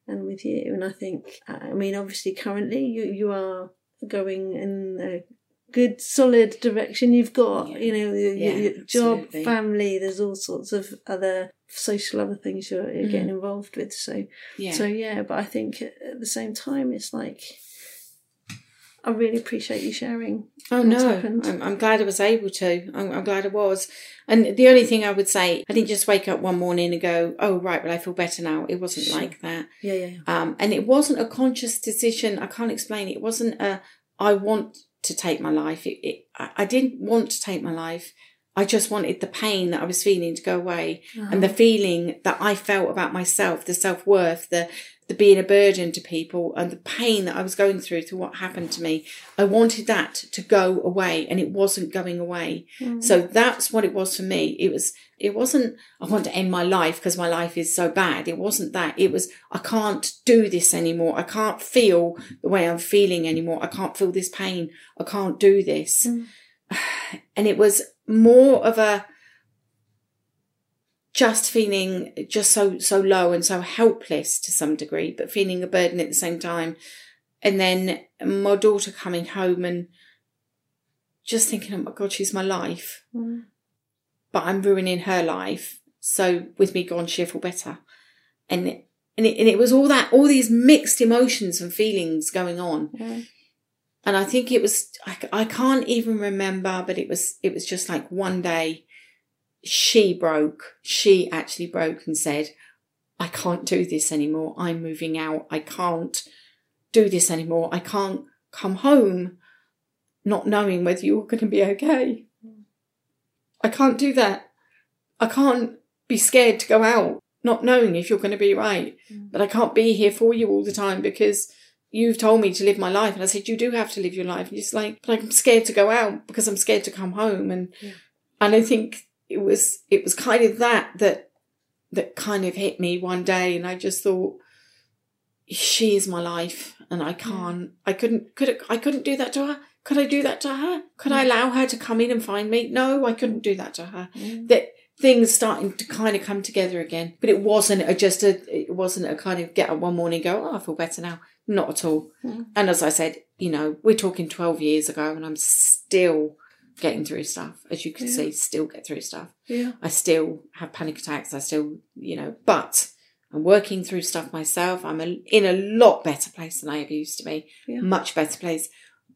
and with you. And I think, I mean, obviously, currently you you are going in a good, solid direction. You've got, Yeah. you know, your, Yeah, your job, absolutely. family. There's all sorts of other social other things you're, you're Mm. getting involved with. So, Yeah. so yeah. But I think at the same time, it's like. I really appreciate you sharing. Oh no. I'm, I'm glad I was able to. I'm, I'm glad I was. And the only thing I would say, I didn't just wake up one morning and go, "Oh right, well I feel better now." It wasn't Sure. like that. Yeah, yeah, yeah. Um, and it wasn't a conscious decision. I can't explain it. It wasn't a I want to take my life. It, it, I I didn't want to take my life. I just wanted the pain that I was feeling to go away, and the oh. feeling that I felt about myself, the self worth, the the being a burden to people, and the pain that I was going through through what happened to me. I wanted that to go away, and it wasn't going away. Mm. So that's what it was for me. It was. It wasn't. I want to end my life because my life is so bad. It wasn't that. It was. I can't do this anymore. I can't feel the way I'm feeling anymore. I can't feel this pain. I can't do this. Mm. And it was more of a just feeling just so so low and so helpless to some degree, but feeling a burden at the same time. And then my daughter coming home and just thinking, oh my God, she's my life. Mm. But I'm ruining her life. So with me gone, she'll feel better. And it, and it, and it was all that, all these mixed emotions and feelings going on. And I think it was, I, I can't even remember, but it was, it was just like one day she broke. She actually broke and said, I can't do this anymore. I'm moving out. I can't do this anymore. I can't come home not knowing whether you're going to be okay. Hmm. I can't do that. I can't be scared to go out not knowing if you're going to be right. Hmm. But I can't be here for you all the time because you've told me to live my life. And I said, you do have to live your life. And it's like, but I'm scared to go out because I'm scared to come home. And, and I think it was, it was kind of that, that, that kind of hit me one day. And I just thought, she is my life and I can't, I couldn't, could it, I couldn't do that to her. Could I do that to her? Could I mm. allow her to come in and find me? No, I couldn't do that to her. Mm. That things starting to kind of come together again. But it wasn't a, just a, it wasn't a kind of get up one morning and go, oh, I feel better now. Not at all. Hmm. And as I said, you know, we're talking 12 years ago and I'm still getting through stuff. As you can see, still get through stuff. Yeah. I still have panic attacks. I still, you know, but I'm working through stuff myself. I'm a, in a lot better place than I ever used to be. Yeah. Much better place.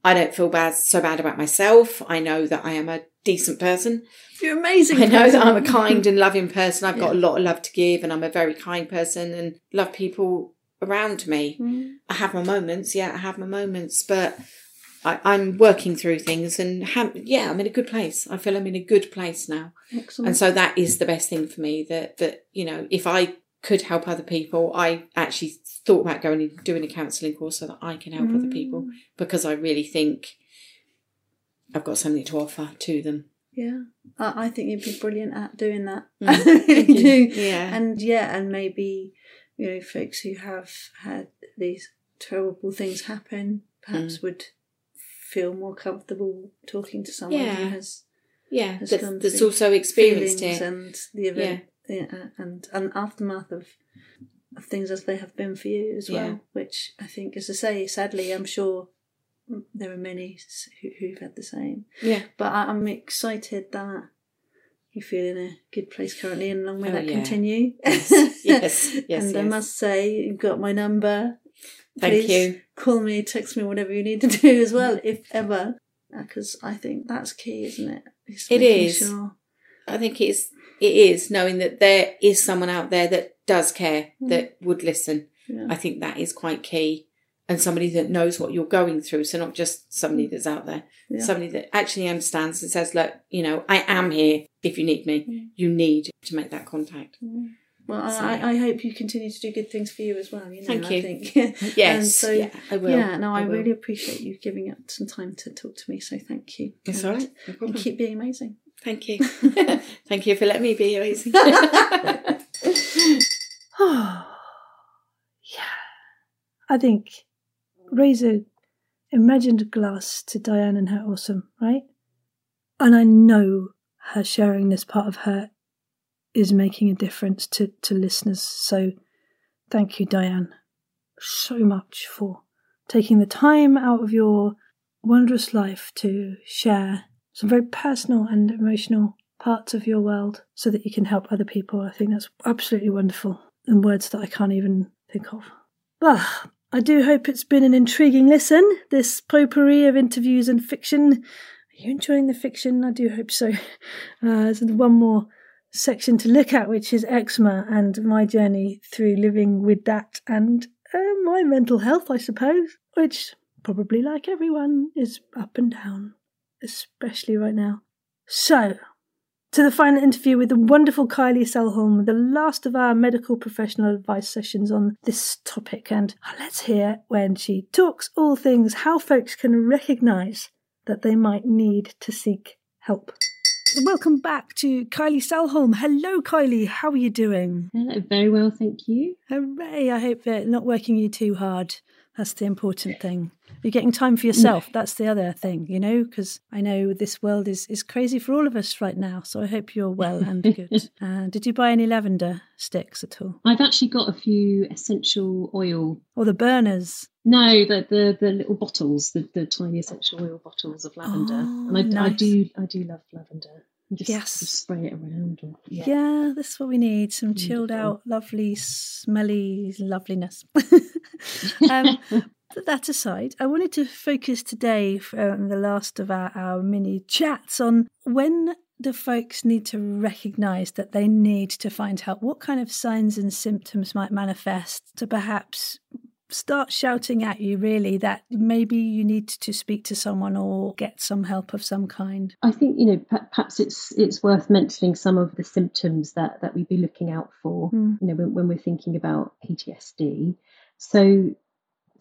I don't feel bad, so bad about myself. I know that I am a decent person. You're amazing. I know person. that I'm a kind and loving person. I've got a lot of love to give and I'm a very kind person and love people around me. Mm. I have my moments. Yeah, I have my moments, but I, I'm working through things and have, yeah, I'm in a good place. I feel I'm in a good place now. Excellent. And so that is the best thing for me that, that, you know, if I could help other people, I actually thought about going and doing a counselling course so that I can help other people because I really think I've got something to offer to them. Yeah, I, I think you'd be brilliant at doing that. Mm, I really thank you. do. Yeah. and yeah, and maybe you know, folks who have had these terrible things happen perhaps mm. would feel more comfortable talking to someone who has Yeah, has that's, that's also experienced it. and the event yeah, uh, and and aftermath of of things as they have been for you as well. Yeah. Which I think, as I say, sadly, I'm sure there are many who, who've had the same. Yeah. But I, I'm excited that you feel in a good place currently, and long may Oh, that yeah. continue. Yes, yes, yes, and I must say, you've got my number. Thank Please you. Call me, text me, whatever you need to do as well, if ever. Uh, because I think that's key, isn't it? It's It. Sure. I think it's it is knowing that there is someone out there that does care, mm. that would listen. Yeah. I think that is quite key. And somebody that knows what you're going through. So not just somebody mm. that's out there. Yeah. Somebody that actually understands and says, look, you know, I am here if you need me. Mm. You need to make that contact. Mm. Well, I, I hope you continue to do good things for you as well. You know, Thank I you. think. Yes, And so, yeah, I will. Yeah, no, I, I really appreciate you giving up some time to talk to me. So thank you. It's all right. No And keep being amazing. Thank you. Thank you for letting me be amazing. Oh, yeah. I think raise a imagined glass to Diane and her awesome, right? And I know her sharing this part of her is making a difference to, to listeners. So thank you, Diane, so much for taking the time out of your wondrous life to share some very personal and emotional parts of your world so that you can help other people. I think that's absolutely wonderful and words that I can't even think of. Ah, I do hope it's been an intriguing listen, this potpourri of interviews and fiction. Are you enjoying the fiction? I do hope so. Uh, there's one more section to look at, which is eczema and my journey through living with that and uh, my mental health, I suppose, which probably, like everyone, is up and down, especially right now. So, to the final interview with the wonderful Kylie Selholm, the last of our medical professional advice sessions on this topic. And let's hear when she talks all things how folks can recognise that they might need to seek help. Welcome back to Kylie Selholm. Hello, Kylie. How are you doing? Hello, very well, thank you. Hooray. I hope they're not working you too hard. That's the important thing. You're getting time for yourself. That's the other thing, you know, because I know this world is, is crazy for all of us right now. So I hope you're well and good. uh, did you buy any lavender sticks at all? I've actually got a few essential oil. Or the burners? No, the the, the little bottles, the, the tiny essential oil bottles of lavender. Oh, and I, I do I do love lavender. And Just, Yes. just spray it around. Or, Yeah. yeah. that's what we need. Some chilled out, lovely, smelly loveliness. um, that aside, I wanted to focus today for uh, the last of our, our mini chats on when do folks need to recognise that they need to find help? What kind of signs and symptoms might manifest to perhaps start shouting at you, really, that maybe you need to speak to someone or get some help of some kind? I think you know per- perhaps it's it's worth mentioning some of the symptoms that that we'd be looking out for. Mm. You know when, when we're thinking about PTSD. So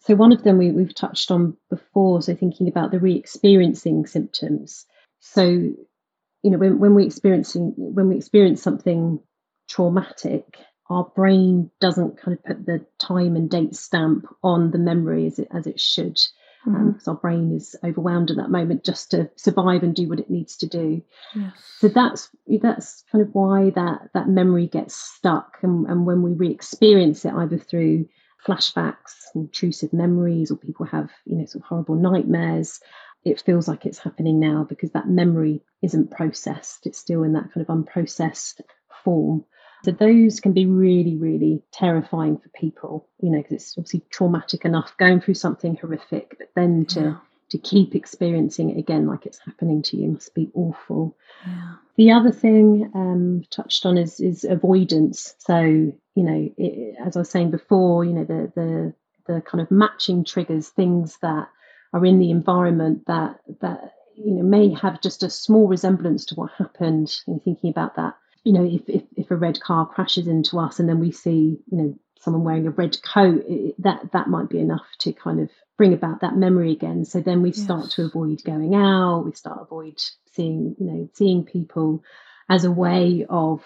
so one of them we, we've touched on before. So thinking about the re-experiencing symptoms. So you know when when we experiencing when we experience something traumatic our brain doesn't kind of put the time and date stamp on the memory as it as it should Mm-hmm. because our brain is overwhelmed at that moment just to survive and do what it needs to do Yes. so that's that's kind of why that that memory gets stuck and, and when we re-experience it either through flashbacks intrusive memories or people have you know sort of horrible nightmares it feels like it's happening now because that memory isn't processed it's still in that kind of unprocessed form so those can be really really terrifying for people you know because it's obviously traumatic enough going through something horrific but then to Yeah. to keep experiencing it again like it's happening to you must be awful Yeah. the other thing um, touched on is is avoidance. So you know, it, as I was saying before, you know the the the kind of matching triggers, things that are in the environment that that you know may have just a small resemblance to what happened. And thinking about that, you know, if if, if a red car crashes into us and then we see you know someone wearing a red coat, it, that that might be enough to kind of bring about that memory again. So then we start to avoid going out. We start avoid seeing you know seeing people as a way of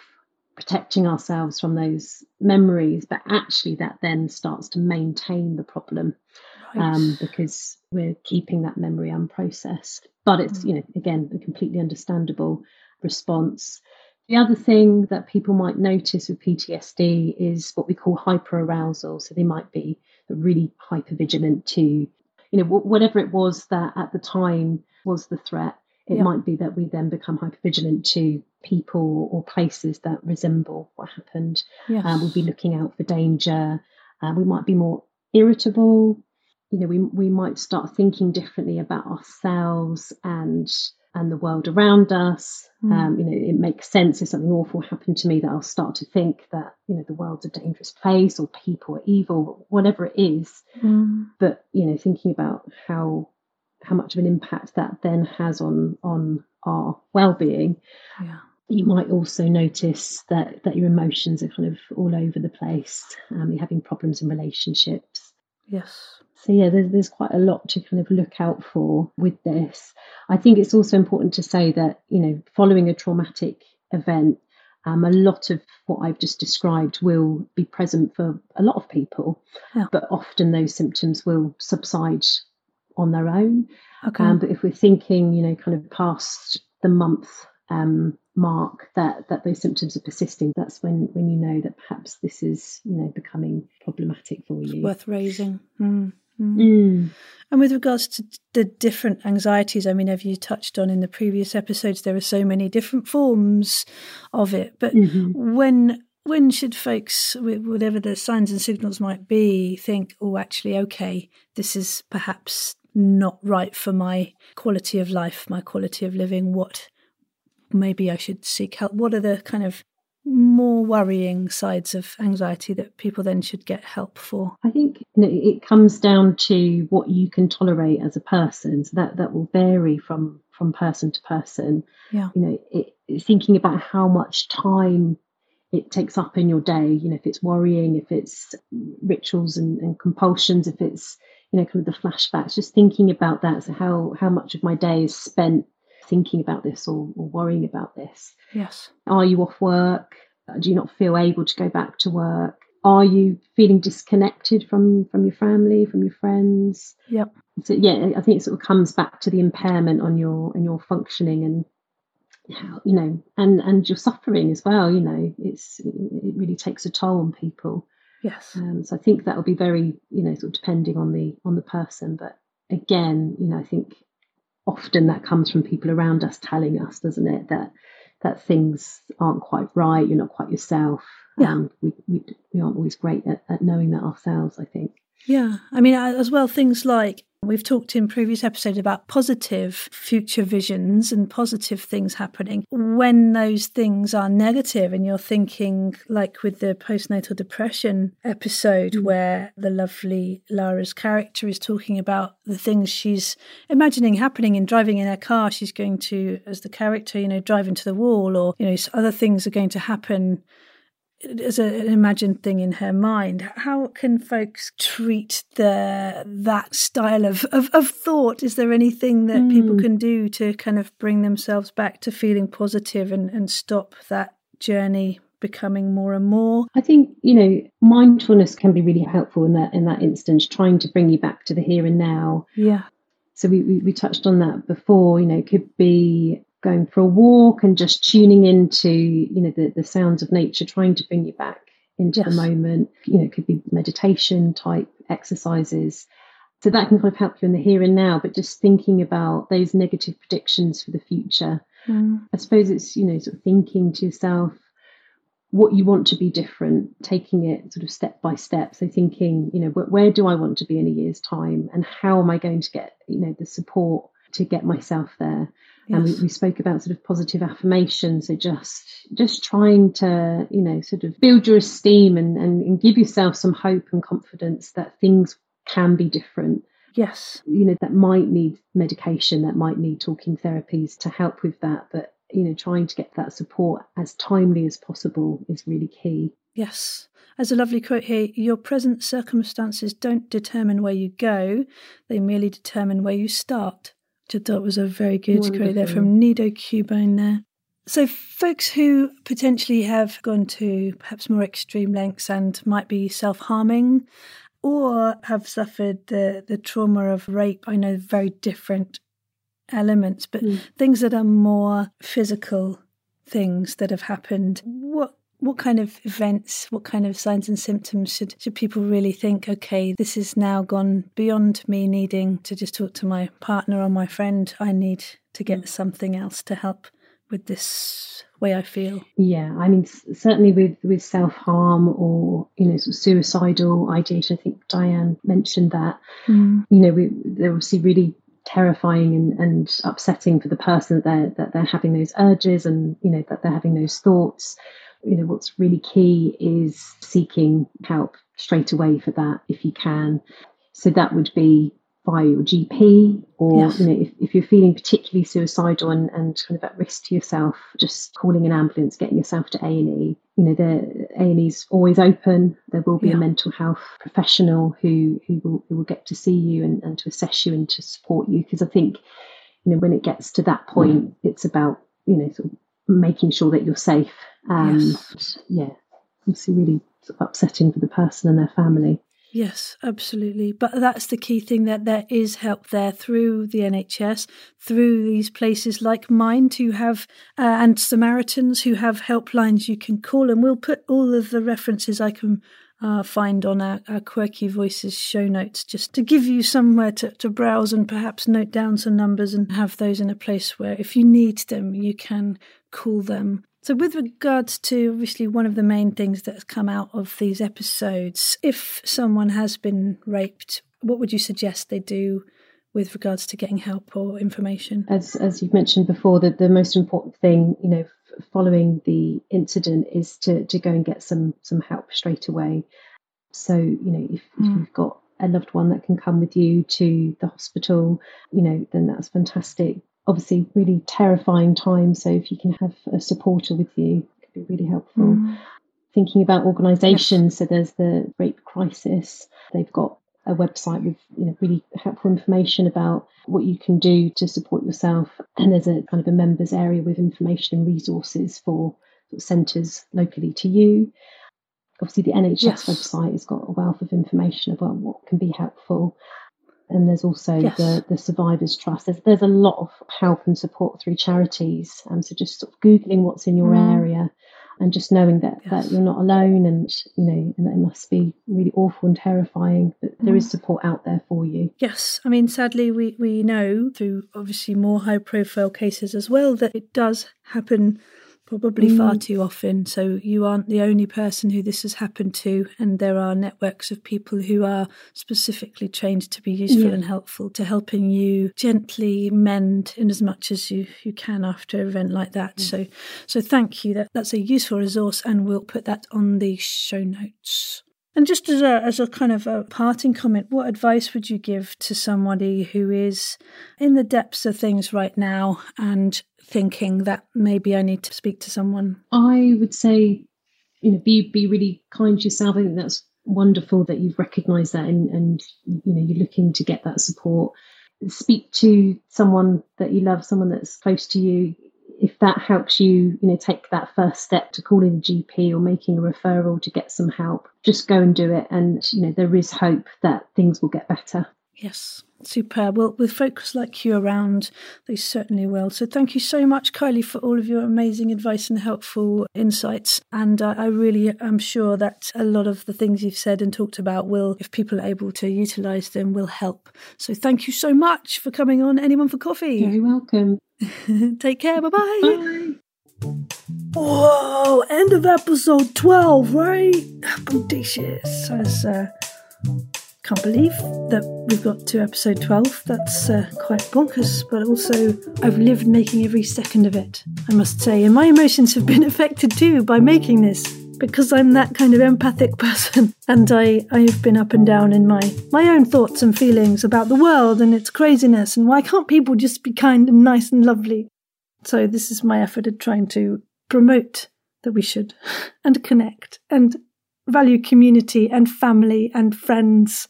protecting ourselves from those memories but actually that then starts to maintain the problem Right. um, because we're keeping that memory unprocessed but it's you know again a completely understandable response the other thing that people might notice with PTSD is what we call hyperarousal so they might be really hypervigilant to you know whatever it was that at the time was the threat it Yeah. might be that we then become hypervigilant to people or places that resemble what happened yes. um, we'll be looking out for danger. Uh, we might be more irritable. You know, we we might start thinking differently about ourselves and and the world around us. Mm. Um, you know, it makes sense if something awful happened to me that I'll start to think that you know the world's a dangerous place or people are evil, whatever it is. Mm. But you know, thinking about how how much of an impact that then has on on our well-being Yeah. You might also notice that, that your emotions are kind of all over the place. Um, you're having problems in relationships. Yes. So yeah, there's there's quite a lot to kind of look out for with this. I think it's also important to say that you know, following a traumatic event, um, a lot of what I've just described will be present for a lot of people, Yeah. but often those symptoms will subside on their own. Okay. Um, but if we're thinking, you know, kind of past the month um, mark that that those symptoms are persisting, that's when when you know that perhaps this is, you know, becoming problematic for you. Worth raising. Mm. Mm. Mm. And with regards to the different anxieties, I mean, have you touched on in the previous episodes? There are so many different forms of it. But Mhm. when when should folks, whatever the signs and signals might be, think, oh, actually, okay, this is perhaps not right for my quality of life, my quality of living. What maybe I should seek help? What are the kind of more worrying sides of anxiety that people then should get help for? I think you know, it comes down to what you can tolerate as a person. So that that will vary from from person to person. Yeah. You know, it, thinking about how much time it takes up in your day. You know, if it's worrying, if it's rituals and, and compulsions, if it's you know kind of the flashbacks. Just thinking about that. So how how much of my day is spent thinking about this or, or worrying about this. Yes. Are you off work? Do you not feel able to go back to work? Are you feeling disconnected from from your family, from your friends? Yep. So yeah, I think it sort of comes back to the impairment on your and your functioning and how you know and and your suffering as well. You know, it's it really takes a toll on people. Yes. Um, so I think that will be very you know sort of depending on the on the person. But again, you know, I think often that comes from people around us telling us, doesn't it, that that things aren't quite right, you're not quite yourself. Yeah. Um, we, we we aren't always great at, at knowing that ourselves. I think. Yeah, I mean, as well, things like we've talked in previous episodes about positive future visions and positive things happening. When those things are negative, and you're thinking, like with the postnatal depression episode, mm. where the lovely Lara's character is talking about the things she's imagining happening in driving in her car, she's going to, as the character, you know, drive into the wall, or, you know, other things are going to happen as a, an imagined thing in her mind. How can folks treat the that style of, of, of thought? Is there anything that people Mm. can do to kind of bring themselves back to feeling positive and, and stop that journey becoming more and more? I think you know mindfulness can be really helpful in that in that instance, trying to bring you back to the here and now. Yeah. So we, we, we touched on that before. You know, it could be going for a walk and just tuning into you know the, the sounds of nature, trying to bring you back into the moment. You know, it could be meditation type exercises. So that can kind of help you in the here and now, but just thinking about those negative predictions for the future. Mm. I suppose it's, you know, sort of thinking to yourself what you want to be different, taking it sort of step by step. So thinking, you know, where, where do I want to be in a year's time and how am I going to get, you know, the support to get myself there? And we, Yes. we spoke about sort of positive affirmation. So just just trying to, you know, sort of build your esteem and, and, and give yourself some hope and confidence that things can be different Yes. you know that might need medication that might need talking therapies to help with that but you know trying to get that support as timely as possible is really key Yes. As a lovely quote here, your present circumstances don't determine where you go, they merely determine where you start. Which I thought was a very good quote there from Nido Qubein there. So, folks who potentially have gone to perhaps more extreme lengths and might be self harming or have suffered the, the trauma of rape, I know very different elements, but Mm. things that are more physical things that have happened. What what kind of events, what kind of signs and symptoms should should people really think? Okay, this has now gone beyond me needing to just talk to my partner or my friend. I need to get mm. something else to help with this way I feel. yeah i mean certainly with with self-harm or you know sort of suicidal ideation i think diane mentioned that mm. you know we, they're obviously really terrifying and, and upsetting for the person that they're that they're having those urges and you know that they're having those thoughts you know what's really key is seeking help straight away for that if you can so that would be via your GP, or Yes. you know, if, if you're feeling particularly suicidal and, and kind of at risk to yourself, just calling an ambulance, getting yourself to A and E. You know, the A and E's always open. There will be Yeah. a mental health professional who who will who will get to see you and, and to assess you and to support you. Because I think, you know, when it gets to that point, mm-hmm. it's about you know sort of making sure that you're safe. Um, Yes. Yeah, obviously, really upsetting for the person and their family. Yes, absolutely. But that's the key thing that there is help there through the NHS, through these places like mine who have, uh, and Samaritans who have helplines you can call. And we'll put all of the references I can uh, find on our, our Quirky Voices show notes just to give you somewhere to, to browse and perhaps note down some numbers and have those in a place where if you need them, you can call them. So, with regards to obviously one of the main things that has come out of these episodes, if someone has been raped, what would you suggest they do with regards to getting help or information? as as you've mentioned before, that the most important thing, you know, following the incident is to to go and get some some help straight away. So you know, if, if Mm. you've got a loved one that can come with you to the hospital, you know, then that's fantastic. Obviously, really terrifying time. So if you can have a supporter with you, it could be really helpful Mm. thinking about organisations. So there's the Rape Crisis. They've got a website with you know really helpful information about what you can do to support yourself. And there's a kind of a members area with information and resources for sort of centres locally to you. Obviously, the NHS Yes. website has got a wealth of information about what can be helpful. And there's also Yes. the, the Survivors Trust. There's, there's a lot of help and support through charities. Um, so just sort of Googling what's in your Mm. area and just knowing that, Yes. that you're not alone and, you know, and that it must be really awful and terrifying, but there Mm. is support out there for you. Yes, I mean, sadly, we, we know through obviously more high profile cases as well that it does happen probably far Mm. too often. So you aren't the only person who this has happened to, and there are networks of people who are specifically trained to be useful Yeah. and helpful to helping you gently mend in as much as you, you can after an event like that. So so thank you. That that's a useful resource, and we'll put that on the show notes. And just as a as a kind of a parting comment, what advice would you give to somebody who is in the depths of things right now and thinking that maybe I need to speak to someone? I would say, you know, be be really kind to yourself. I think that's wonderful that you've recognised that and, and you know you're looking to get that support. Speak to someone that you love, someone that's close to you. If that helps you, you know, take that first step to calling a GP or making a referral to get some help, just go and do it. And you know, there is hope that things will get better. Yes, superb. Well, with folks like you around, they certainly will. So thank you so much, Kylie, for all of your amazing advice and helpful insights. And uh, I really am sure that a lot of the things you've said and talked about will, if people are able to utilise them, will help. So thank you so much for coming on Anyone for Coffee. Very welcome. Take care. Bye-bye. Bye. Whoa, end of episode 12, right? Bodacious. I uh, can't believe that we've got to episode 12. That's uh, quite bonkers, but also I've lived making every second of it, I must say. And my emotions have been affected too by making this because I'm that kind of empathic person. And I, I have been up and down in my, my own thoughts and feelings about the world and its craziness and why can't people just be kind and nice and lovely? So this is my effort at trying to promote that we should and connect and value community and family and friends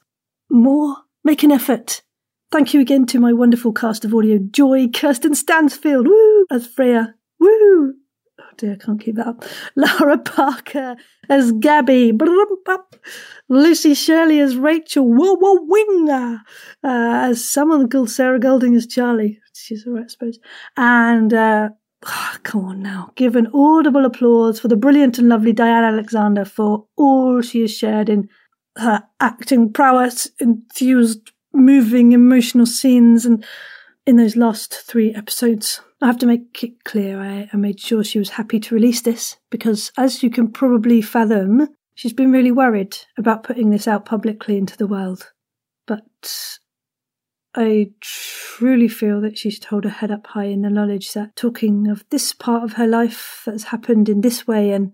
more. Make an effort. Thank you again to my wonderful cast of audio joy, Kirsten Stansfield, woo, as Freya, woo. Oh dear, I can't keep that up. Lara Parker as Gabby. Lucy Shirley as Rachel, whoa, whoa, winger, uh, as someone called Sarah Golding as Charlie. She's all right, I suppose. And uh, come on now, give an audible applause for the brilliant and lovely Diane Alexander for all she has shared in her acting prowess, enthused, moving, emotional scenes, and in those last three episodes. I have to make it clear I, I made sure she was happy to release this because, as you can probably fathom, she's been really worried about putting this out publicly into the world. But I truly feel that she's held her head up high in the knowledge that talking of this part of her life that's happened in this way and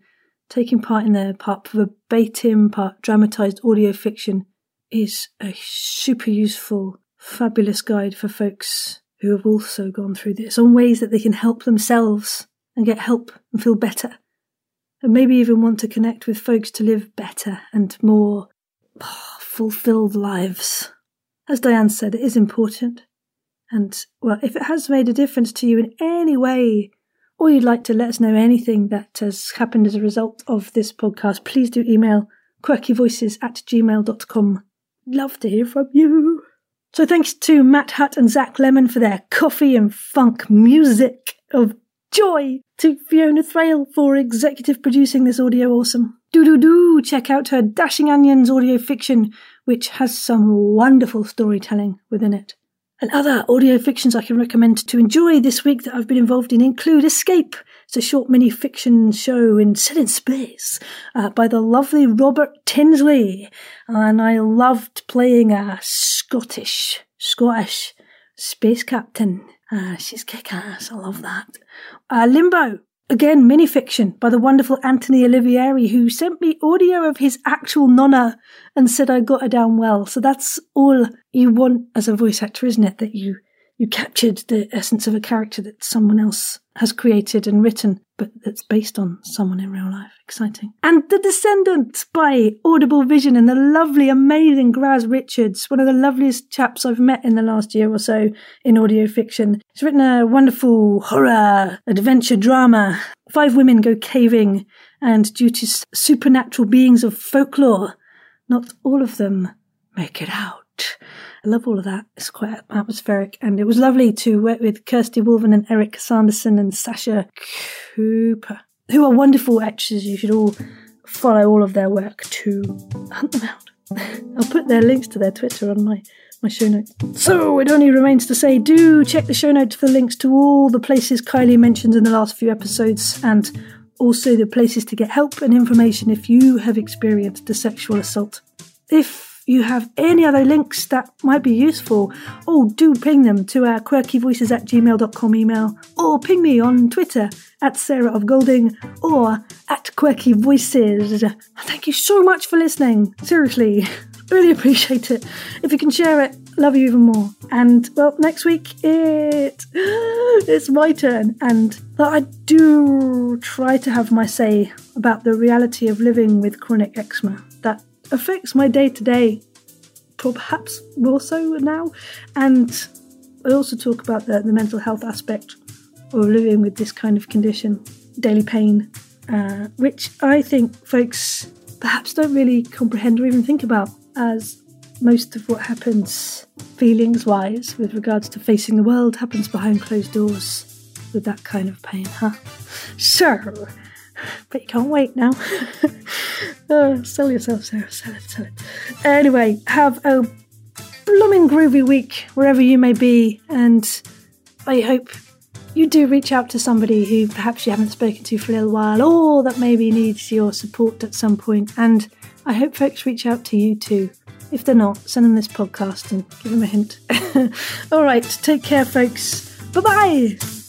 taking part in their part verbatim, part dramatized audio fiction is a super useful fabulous guide for folks who have also gone through this on ways that they can help themselves and get help and feel better. And maybe even want to connect with folks to live better and more oh, fulfilled lives. As Diane said, it is important. And, well, if it has made a difference to you in any way, or you'd like to let us know anything that has happened as a result of this podcast, please do email quirkyvoices at gmail.com. Love to hear from you. So thanks to Matt Hutt and Zach Lemon for their coffee and funk music of joy. To Fiona Thraille for executive producing this audio awesome. Do do do check out her Dashing Onions audio fiction, which has some wonderful storytelling within it. And other audio fictions I can recommend to enjoy this week that I've been involved in include Escape. It's a short mini fiction show in set in space uh, by the lovely Robert Tinsley. And I loved playing a Scottish, Scottish space captain. Uh, she's kick ass. I love that. Uh, Limbo Again, mini fiction by the wonderful Anthony Olivieri, who sent me audio of his actual nonna and said I got her down well. So that's all you want as a voice actor, isn't it? That you you captured the essence of a character that someone else has created and written, but that's based on someone in real life. Exciting. And The Descendants by Audible Vision and the lovely, amazing Graz Richards, one of the loveliest chaps I've met in the last year or so in audio fiction. He's written a wonderful horror adventure drama. Five women go caving, and due to supernatural beings of folklore, not all of them make it out. I love all of that. It's quite atmospheric. And it was lovely to work with Kirsty Wolven and Eric Sanderson and Sasha Cooper, who are wonderful actors. You should all follow all of their work to hunt them out. I'll put their links to their Twitter on my, my show notes. So it only remains to say do check the show notes for links to all the places Kylie mentioned in the last few episodes and also the places to get help and information if you have experienced a sexual assault. If you have any other links that might be useful, oh, do ping them to our quirkyvoices at gmail.com email, or ping me on Twitter at Sarah of Golding or at Quirky Voices. Thank you so much for listening. Seriously, really appreciate it. If you can share it, love you even more. And well, next week it it's my turn, and I do try to have my say about the reality of living with chronic eczema. Affects my day to day, perhaps more so now. And I also talk about the, the mental health aspect of living with this kind of condition, daily pain, uh, which I think folks perhaps don't really comprehend or even think about as most of what happens feelings wise with regards to facing the world happens behind closed doors with that kind of pain, huh? So, but you can't wait now. oh, sell yourself, Sarah. Sell it, sell it. Anyway, have a blooming groovy week wherever you may be, and I hope you do reach out to somebody who perhaps you haven't spoken to for a little while, or that maybe needs your support at some point. And I hope folks reach out to you too. If they're not, send them this podcast and give them a hint. All right, take care, folks. Bye bye.